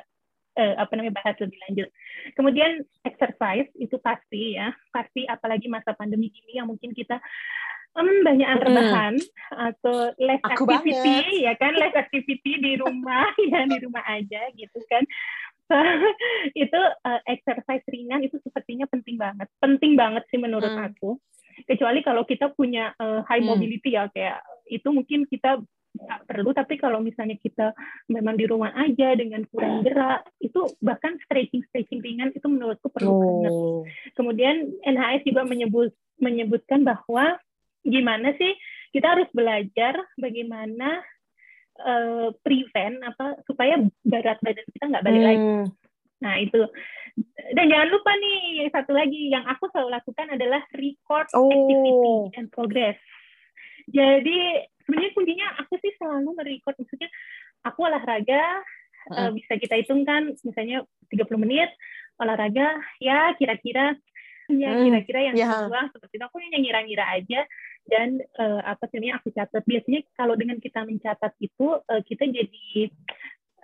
uh, apa namanya bahas lebih lanjut. Kemudian exercise itu pasti ya, pasti apalagi masa pandemi ini yang mungkin kita um, banyak rebahan hmm. atau less Aku activity banget. ya kan less activity di rumah *laughs* ya di rumah aja gitu kan *laughs* itu uh, exercise ringan itu sepertinya penting banget. Penting banget sih menurut hmm. aku. Kecuali kalau kita punya uh, high hmm. mobility ya kayak itu mungkin kita nggak perlu tapi kalau misalnya kita memang di rumah aja dengan kurang gerak itu bahkan stretching stretching ringan itu menurutku perlu oh. banget kemudian NHS juga menyebut menyebutkan bahwa gimana sih kita harus belajar bagaimana uh, prevent apa supaya berat badan kita nggak balik hmm. lagi nah itu dan jangan lupa nih satu lagi yang aku selalu lakukan adalah record oh. activity and progress jadi sebenarnya kuncinya aku sih selalu merecord maksudnya aku olahraga uh. uh, bisa kita hitungkan misalnya 30 menit olahraga ya kira-kira ya hmm, kira-kira yang yeah. kedua seperti itu aku hanya ngira-ngira aja dan uh, apa sih aku catat. Biasanya kalau dengan kita mencatat itu uh, kita jadi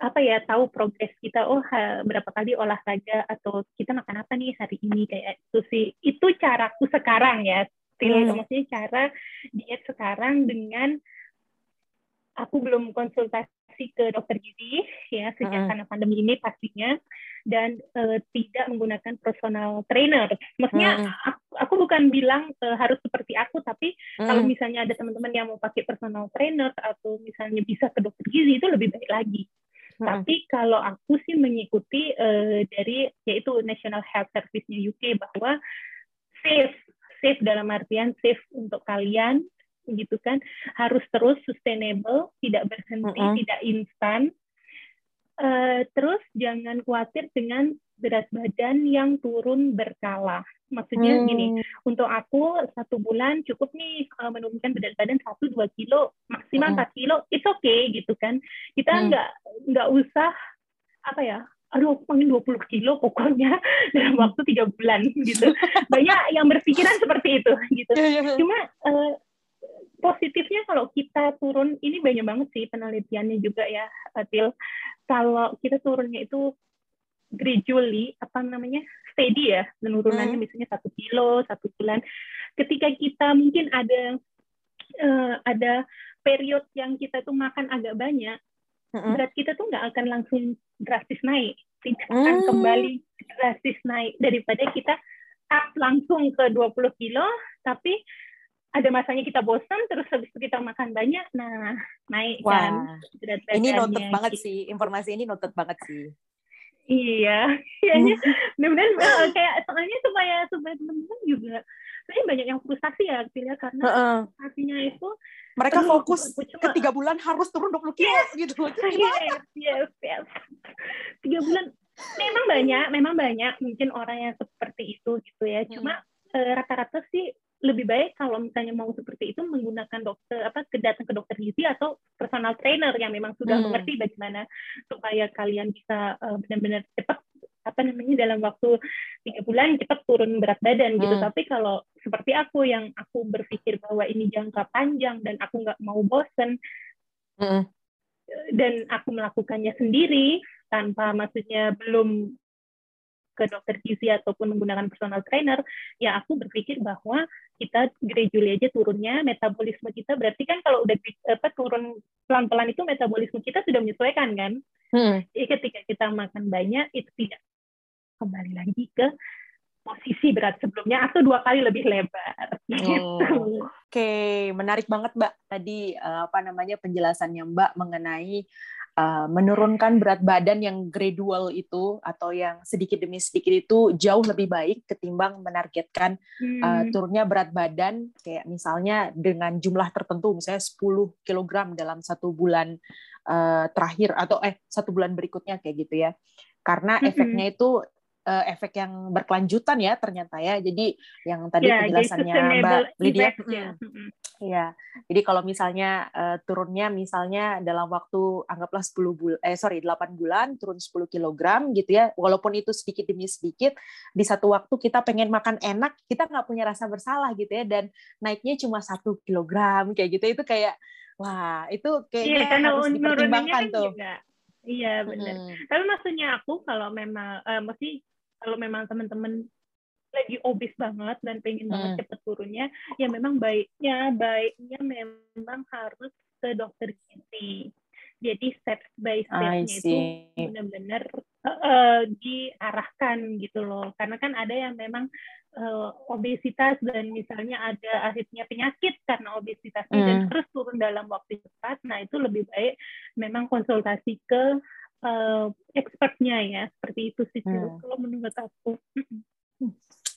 apa ya tahu progres kita. Oh ha, berapa kali olahraga atau kita makan apa nih hari ini kayak itu sih. Itu caraku sekarang ya hmm. maksudnya cara diet sekarang dengan aku belum konsultasi ke dokter gizi ya sejak hmm. karena pandemi ini pastinya dan uh, tidak menggunakan personal trainer. Maksudnya hmm. aku, aku bukan bilang uh, harus seperti aku tapi hmm. kalau misalnya ada teman-teman yang mau pakai personal trainer atau misalnya bisa ke dokter gizi itu lebih baik lagi. Hmm. Tapi kalau aku sih mengikuti uh, dari yaitu National Health Service-nya UK bahwa safe safe dalam artian safe untuk kalian gitu kan harus terus sustainable tidak berhenti uh -uh. tidak instan uh, terus jangan khawatir dengan berat badan yang turun berkala maksudnya hmm. gini untuk aku satu bulan cukup nih uh, menurunkan berat badan satu dua kilo maksimal empat uh -uh. kilo it's okay gitu kan kita hmm. nggak hmm. nggak usah apa ya aduh aku pengen 20 kilo pokoknya *laughs* dalam waktu tiga bulan gitu banyak yang berpikiran seperti itu gitu *laughs* iya, iya. cuma uh, positifnya kalau kita turun ini banyak banget sih penelitiannya juga ya Atil kalau kita turunnya itu gradually apa namanya steady ya penurunannya hmm. misalnya satu kilo satu bulan ketika kita mungkin ada uh, ada period yang kita tuh makan agak banyak hmm. berat kita tuh nggak akan langsung drastis naik tidak akan hmm. kembali drastis naik daripada kita up langsung ke 20 kilo tapi ada masanya kita bosan terus habis itu kita makan banyak nah naik Wah. kan berat ini noted banget gitu. sih informasi ini noted banget sih iya *laughs* kayaknya benar-benar kayak soalnya supaya supaya teman-teman juga sebenarnya banyak yang frustasi ya artinya karena uh -uh. artinya itu mereka fokus ke tiga bulan harus turun 20 kilo yes, gitu *laughs* yes, yes, yes. tiga bulan memang banyak memang banyak mungkin orang yang seperti itu gitu ya cuma hmm. rata-rata sih lebih baik kalau misalnya mau seperti itu menggunakan dokter apa datang ke dokter gizi atau personal trainer yang memang sudah hmm. mengerti bagaimana supaya kalian bisa uh, benar-benar cepat apa namanya dalam waktu tiga bulan cepat turun berat badan gitu. Hmm. Tapi kalau seperti aku yang aku berpikir bahwa ini jangka panjang dan aku nggak mau bosen hmm. dan aku melakukannya sendiri tanpa maksudnya belum ke dokter gizi ataupun menggunakan personal trainer, ya aku berpikir bahwa kita gradually aja turunnya metabolisme kita berarti kan kalau udah apa turun pelan-pelan itu metabolisme kita sudah menyesuaikan kan. Hmm. Jadi ketika kita makan banyak itu tidak kembali lagi ke posisi berat sebelumnya atau dua kali lebih lebar. *laughs* Gitu. Oh. Oke, okay. menarik banget Mbak tadi uh, apa namanya penjelasannya Mbak mengenai uh, menurunkan berat badan yang gradual itu atau yang sedikit demi sedikit itu jauh lebih baik ketimbang menargetkan hmm. uh, turunnya berat badan kayak misalnya dengan jumlah tertentu misalnya 10 kg dalam satu bulan uh, terakhir atau eh satu bulan berikutnya kayak gitu ya. Karena efeknya itu uh, efek yang berkelanjutan ya ternyata ya. Jadi yang tadi yeah, penjelasannya Mbak Lydia, ya. Iya. Jadi kalau misalnya uh, turunnya misalnya dalam waktu anggaplah 10 bulan eh sorry 8 bulan turun 10 kg gitu ya. Walaupun itu sedikit demi sedikit di satu waktu kita pengen makan enak, kita nggak punya rasa bersalah gitu ya dan naiknya cuma satu kilogram kayak gitu itu kayak wah itu kayaknya yeah, harus dipertimbangkan kan tuh. Juga. Iya benar. Hmm. Tapi maksudnya aku kalau memang uh, mesti kalau memang teman-teman lagi obes banget dan pengen hmm. banget cepet turunnya, ya memang baiknya baiknya memang harus ke dokter gizi. Jadi step by stepnya itu benar-benar uh, diarahkan gitu loh. Karena kan ada yang memang uh, obesitas dan misalnya ada akhirnya penyakit karena obesitasnya hmm. dan terus turun dalam waktu cepat, nah itu lebih baik memang konsultasi ke uh, expertnya ya seperti itu sih hmm. kalau menurut aku.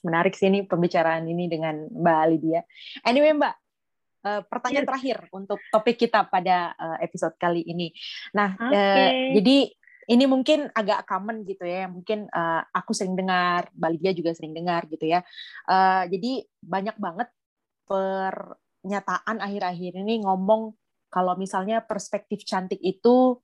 Menarik sih ini pembicaraan ini dengan Mbak Lydia. Anyway Mbak, uh, pertanyaan yes. terakhir untuk topik kita pada uh, episode kali ini. Nah, okay. uh, jadi ini mungkin agak common gitu ya, mungkin uh, aku sering dengar, Mbak Lydia juga sering dengar gitu ya. Uh, jadi banyak banget pernyataan akhir-akhir ini ngomong kalau misalnya perspektif cantik itu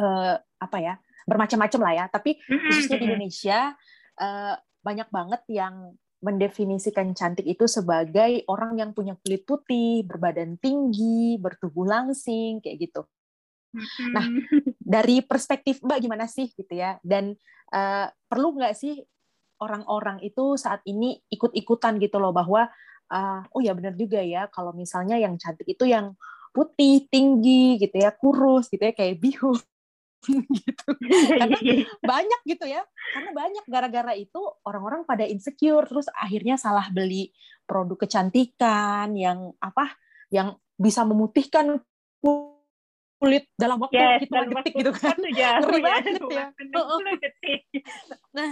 uh, apa ya bermacam-macam lah ya. Tapi khususnya di Indonesia uh, banyak banget yang mendefinisikan cantik itu sebagai orang yang punya kulit putih, berbadan tinggi, bertubuh langsing, kayak gitu. Nah, dari perspektif Mbak gimana sih gitu ya? Dan uh, perlu nggak sih orang-orang itu saat ini ikut-ikutan gitu loh bahwa uh, oh ya benar juga ya kalau misalnya yang cantik itu yang putih, tinggi gitu ya, kurus gitu ya kayak bihun *laughs* gitu. Karena banyak gitu ya. Karena banyak gara-gara itu orang-orang pada insecure terus akhirnya salah beli produk kecantikan yang apa? yang bisa memutihkan kulit dalam waktu yes, hitungan detik gitu kan. Ya, Ngeri ya, banget ya. nah,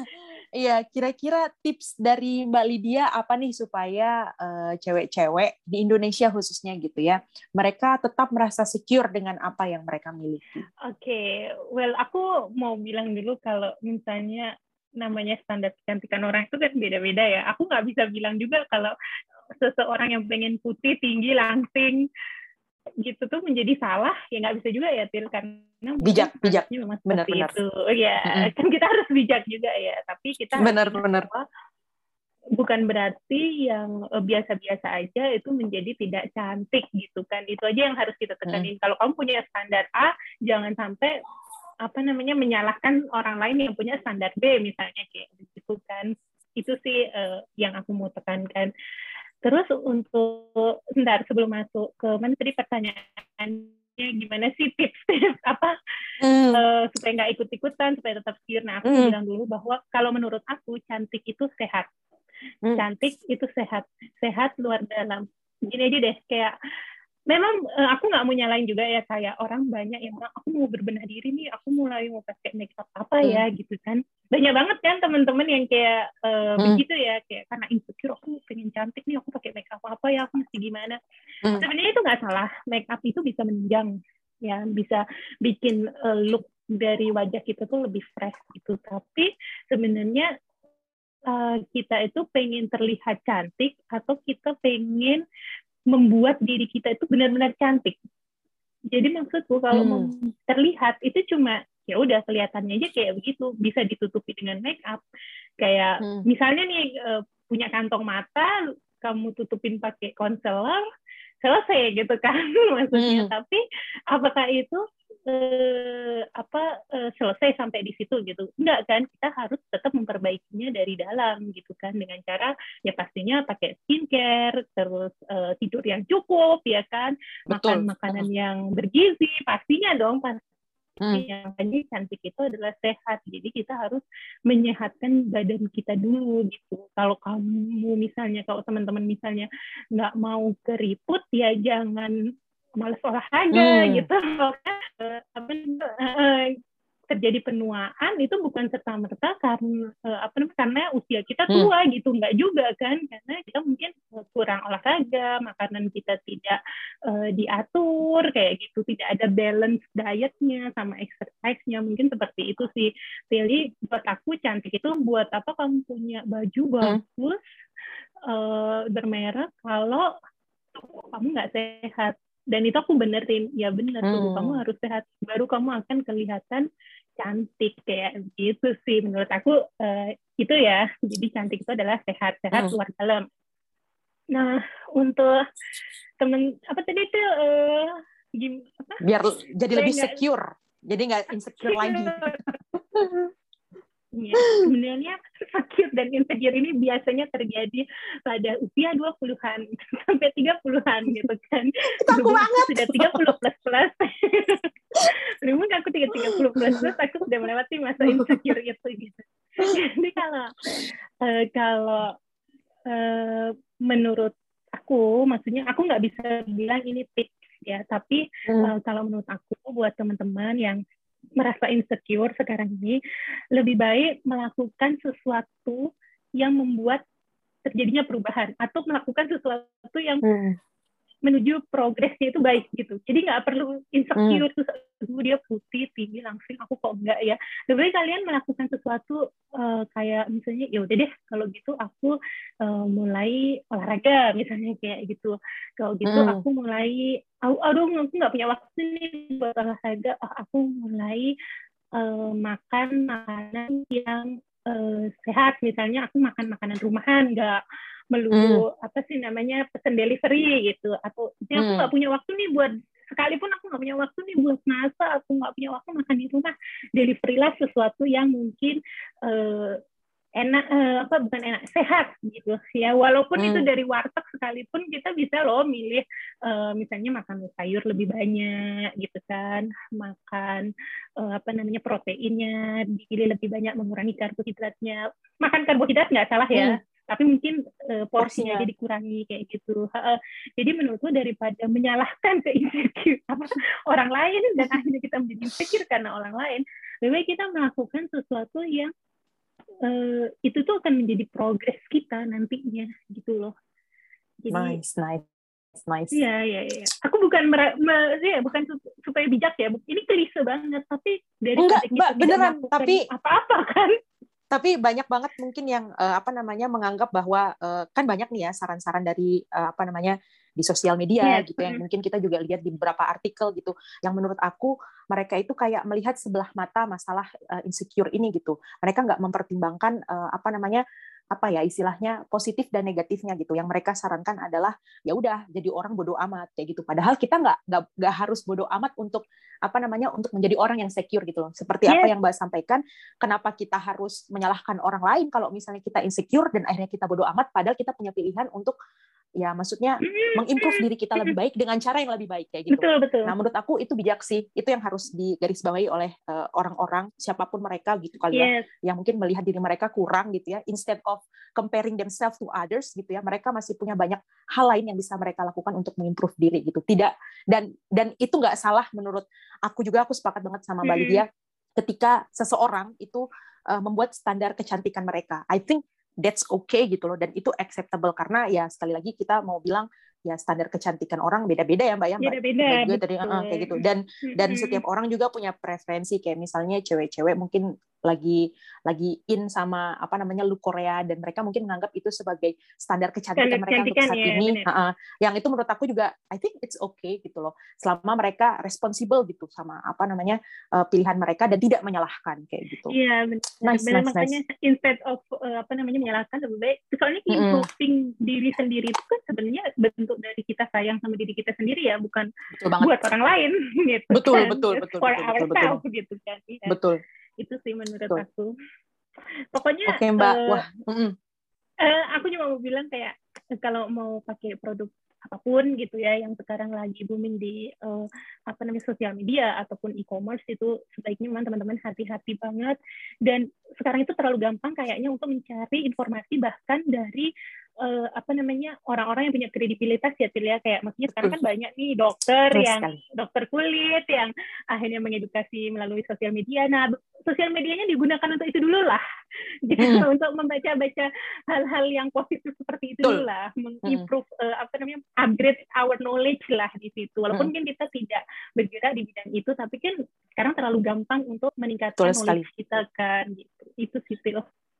iya kira-kira tips dari Mbak Lydia apa nih supaya uh, cewek-cewek di Indonesia khususnya gitu ya, mereka tetap merasa secure dengan apa yang mereka miliki. Oke, okay. well aku mau bilang dulu kalau misalnya namanya standar kecantikan orang itu kan beda-beda ya. Aku nggak bisa bilang juga kalau seseorang yang pengen putih, tinggi, langsing, gitu tuh menjadi salah ya nggak bisa juga ya Til karena bijak bijak. memang benar benar. itu. Ya mm-hmm. kan kita harus bijak juga ya tapi kita benar benar. bukan berarti yang eh, biasa-biasa aja itu menjadi tidak cantik gitu kan. Itu aja yang harus kita tekanin. Mm. kalau kamu punya standar A jangan sampai apa namanya menyalahkan orang lain yang punya standar B misalnya kayak gitu kan. Itu sih uh, yang aku mau tekankan Terus untuk sebentar sebelum masuk ke mana tadi pertanyaannya gimana sih tips-tips *laughs* apa mm. uh, supaya nggak ikut-ikutan supaya tetap secure. Nah aku mm. bilang dulu bahwa kalau menurut aku cantik itu sehat. Mm. Cantik itu sehat, sehat luar dalam. Gini aja deh kayak memang uh, aku nggak mau nyalain juga ya kayak orang banyak yang bilang aku mau berbenah diri nih aku mulai mau pakai make up apa ya hmm. gitu kan banyak banget kan teman-teman yang kayak uh, hmm. begitu ya kayak karena insecure aku pengen cantik nih aku pakai make up apa ya aku mesti gimana hmm. sebenarnya itu nggak salah make up itu bisa menunjang ya bisa bikin uh, look dari wajah kita tuh lebih fresh gitu tapi sebenarnya uh, kita itu pengen terlihat cantik atau kita pengen membuat diri kita itu benar-benar cantik. Jadi maksudku kalau hmm. mau terlihat itu cuma ya udah kelihatannya aja kayak begitu, bisa ditutupi dengan make up. Kayak hmm. misalnya nih eh, punya kantong mata, kamu tutupin pakai concealer, selesai gitu kan *laughs* maksudnya. Hmm. Tapi apakah itu eh, apa eh, selesai sampai di situ gitu enggak kan kita harus tetap memperbaikinya dari dalam gitu kan dengan cara ya pastinya pakai skincare terus eh, tidur yang cukup ya kan Betul. makan makanan yang bergizi pastinya dong pasti Hmm. Yang tadi cantik itu adalah sehat, jadi kita harus menyehatkan badan kita dulu gitu. Kalau kamu misalnya, kalau teman-teman misalnya nggak mau keriput, ya jangan malas olahraga hmm. gitu eh, apa uh, terjadi penuaan itu bukan serta merta karena uh, apa namanya karena usia kita hmm. tua hmm. gitu nggak juga kan karena kita mungkin kurang olahraga makanan kita tidak uh, diatur kayak gitu tidak ada balance dietnya sama exercise-nya mungkin seperti itu sih pilih buat aku cantik itu buat apa kamu punya baju hmm. bagus hmm. uh, bermerek kalau kamu nggak sehat dan itu aku benerin. Ya bener hmm. tuh kamu harus sehat. Baru kamu akan kelihatan cantik. Kayak gitu sih menurut aku uh, itu ya. Jadi cantik itu adalah sehat. Sehat hmm. luar dalam nah untuk temen apa tadi itu uh, gim, apa? biar jadi lebih secure. Jadi nggak insecure lagi *laughs* Ya, sebenarnya sakit dan insecure ini biasanya terjadi pada usia 20-an *laughs* sampai 30-an gitu kan. Aku banget. Sudah 30 plus plus. *laughs* Memang aku 30 plus plus aku sudah melewati masa insecure itu gitu. Jadi kalau uh, kalau uh, menurut aku, maksudnya aku nggak bisa bilang ini tips ya, tapi hmm. uh, kalau menurut aku buat teman-teman yang merasa insecure sekarang ini, lebih baik melakukan sesuatu yang membuat terjadinya perubahan atau melakukan sesuatu yang hmm menuju progresnya itu baik gitu. Jadi nggak perlu insecure hmm. terus dia putih tinggi langsing aku kok enggak ya. Lebih kalian melakukan sesuatu uh, kayak misalnya ya udah deh kalau gitu aku uh, mulai olahraga misalnya kayak gitu. Kalau gitu hmm. aku mulai aduh aku nggak punya waktu nih buat olahraga. Oh, aku mulai uh, makan makanan yang uh, sehat misalnya aku makan makanan rumahan nggak melulu hmm. apa sih namanya pesen delivery gitu atau ya aku hmm. nggak hmm. punya waktu nih buat sekalipun aku nggak punya waktu nih buat masak aku nggak punya waktu makan di rumah delivery lah sesuatu yang mungkin uh, enak uh, apa bukan enak sehat gitu ya walaupun hmm. itu dari warteg sekalipun kita bisa loh milih uh, misalnya makan sayur lebih banyak gitu kan makan uh, apa namanya proteinnya dipilih lebih banyak mengurangi karbohidratnya makan karbohidrat nggak salah ya hmm tapi mungkin uh, porsinya jadi dikurangi kayak gitu. Uh, jadi menurutku daripada menyalahkan ke insecure *laughs* apa orang lain dan akhirnya kita menjadi insecure karena orang lain, lebih baik kita melakukan sesuatu yang uh, itu tuh akan menjadi progres kita nantinya gitu loh. Jadi, nice, nice. Nice. Iya, iya, iya. Aku bukan mer me, ya, bukan supaya bijak ya. Ini klise banget, tapi dari Enggak, Mbak, beneran, tapi apa-apa *laughs* kan? Tapi banyak banget mungkin yang uh, apa namanya menganggap bahwa uh, kan banyak nih ya saran-saran dari uh, apa namanya di sosial media yeah. gitu yang mungkin kita juga lihat di beberapa artikel gitu yang menurut aku mereka itu kayak melihat sebelah mata masalah uh, insecure ini gitu mereka nggak mempertimbangkan uh, apa namanya apa ya istilahnya positif dan negatifnya gitu. Yang mereka sarankan adalah ya udah jadi orang bodoh amat kayak gitu. Padahal kita nggak nggak harus bodoh amat untuk apa namanya untuk menjadi orang yang secure gitu loh. Seperti yeah. apa yang Mbak sampaikan, kenapa kita harus menyalahkan orang lain kalau misalnya kita insecure dan akhirnya kita bodoh amat padahal kita punya pilihan untuk ya maksudnya mengimprove diri kita lebih baik dengan cara yang lebih baik kayak gitu. Betul, betul. Nah, menurut aku itu bijak sih. Itu yang harus digarisbawahi oleh uh, orang-orang siapa pun mereka gitu kali ya. Yes. Yang mungkin melihat diri mereka kurang gitu ya. Instead of comparing themselves to others gitu ya, mereka masih punya banyak hal lain yang bisa mereka lakukan untuk mengimprove diri gitu. Tidak dan dan itu nggak salah menurut aku juga aku sepakat banget sama Mbak Lydia ketika seseorang itu uh, membuat standar kecantikan mereka. I think that's okay gitu loh. Dan itu acceptable karena ya sekali lagi kita mau bilang ya standar kecantikan orang beda-beda ya mbak ya. Mbak beda-beda juga tadi uh, kayak gitu. Dan dan setiap orang juga punya preferensi. Kayak misalnya cewek-cewek mungkin lagi lagi in sama apa namanya look Korea dan mereka mungkin menganggap itu sebagai standar kecantikan standar mereka untuk saat ya, ini. Uh, yang itu menurut aku juga I think it's okay gitu loh. Selama mereka responsible gitu sama apa namanya uh, pilihan mereka dan tidak menyalahkan kayak gitu. Iya benar. Nice, nice, makanya nice. instead of uh, apa namanya menyalahkan lebih baik soalnya improving mm. diri sendiri itu kan sebenarnya bentuk dari kita sayang sama diri kita sendiri ya bukan buat orang lain *laughs* gitu. Betul kan. betul betul for betul, betul, betul. gitu kan. Ya. Betul itu sih menurut Betul. aku. Pokoknya okay, mbak. uh, wah mm uh, aku cuma mau bilang kayak kalau mau pakai produk apa pun gitu ya yang sekarang lagi booming di uh, apa namanya sosial media ataupun e-commerce itu sebaiknya memang teman-teman hati-hati banget. Dan sekarang itu terlalu gampang kayaknya untuk mencari informasi bahkan dari uh, apa namanya orang-orang yang punya kredibilitas ya Tilia kayak maksudnya sekarang kan banyak nih dokter Terus yang sekali. dokter kulit yang akhirnya mengedukasi melalui sosial media. Nah, sosial medianya digunakan untuk itu dulu lah, *laughs* gitu hmm. untuk membaca-baca hal-hal yang positif seperti itu dulu lah, mengimprove hmm. uh, apa namanya upgrade our knowledge lah di situ. Walaupun hmm. kan kita tidak bergerak di bidang itu, tapi kan sekarang terlalu gampang untuk meningkatkan Betul knowledge sekali. kita kan gitu. Itu sih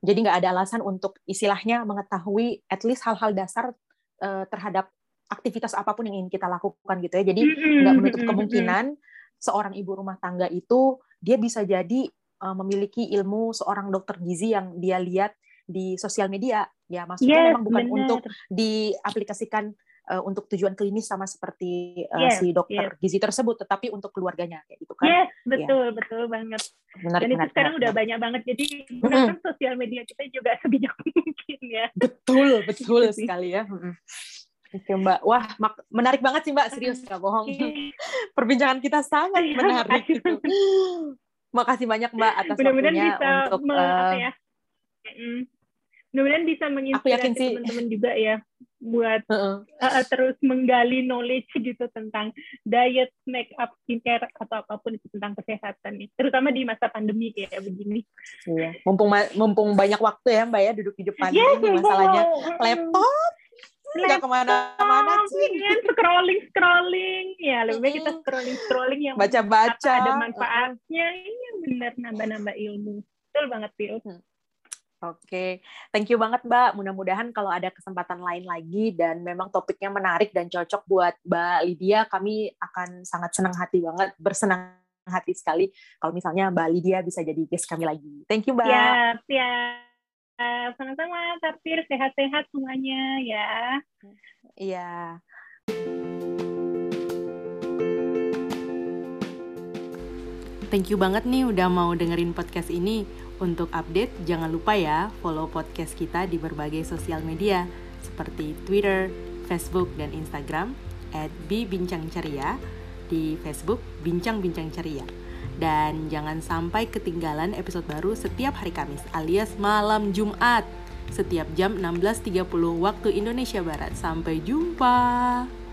jadi nggak ada alasan untuk istilahnya mengetahui at least hal-hal dasar uh, terhadap aktivitas apa pun yang ingin kita lakukan gitu ya. Jadi nggak menutup kemungkinan seorang ibu rumah tangga itu dia bisa jadi uh, memiliki ilmu seorang dokter gizi yang dia lihat di sosial media. Ya maksudnya yes, memang bukan bener. untuk diaplikasikan uh, untuk tujuan klinis sama seperti uh, yes, si dokter yes. gizi tersebut, tetapi untuk keluarganya kayak gitu kan? Yes, betul, ya. betul banget. Benar, Dan benar, itu sekarang benar, udah banyak banget, jadi gunakan sosial media kita juga *laughs* sebijak mungkin ya. Betul, *laughs* betul sekali ya. Oke Mbak, wah menarik banget sih Mbak, serius nggak bohong. *laughs* Perbincangan kita sangat iya, menarik. Gitu. *gasps* Makasih banyak Mbak atas waktunya bisa untuk me, uh, apa ya. Mudah-mudahan bisa menginspirasi teman-teman juga ya buat uh-uh. uh, terus menggali knowledge gitu tentang diet, make up, skincare atau apa pun itu tentang kesehatan nih, terutama di masa pandemi kayak begini. Iya, mumpung mumpung banyak waktu ya Mbak ya duduk di depan yes, ini masalahnya. Laptop? Nggak ke mana-mana sih. Kan scrolling scrolling. Ya lebih baik kita scrolling scrolling yang baca-baca. ada manfaatnya. Iya benar nambah-nambah ilmu. Betul banget Pil. Hmm. Oke, thank you banget Mbak. Mudah-mudahan kalau ada kesempatan lain lagi dan memang topiknya menarik dan cocok buat Mbak Lydia, kami akan sangat senang hati banget, bersenang hati sekali kalau misalnya Mbak Lydia bisa jadi guest kami lagi. Thank you Mbak. Ya, ya. Sama-sama, Tapir. Sehat-sehat semuanya ya. Iya. Thank you banget nih udah mau dengerin podcast ini. Untuk update, jangan lupa ya follow podcast kita di berbagai sosial media seperti Twitter, Facebook, dan Instagram at Bincang Ceria di Facebook Bincang Bincang Ceria. Dan jangan sampai ketinggalan episode baru setiap hari Kamis alias malam Jumat setiap jam 16.30 waktu Indonesia Barat. Sampai jumpa.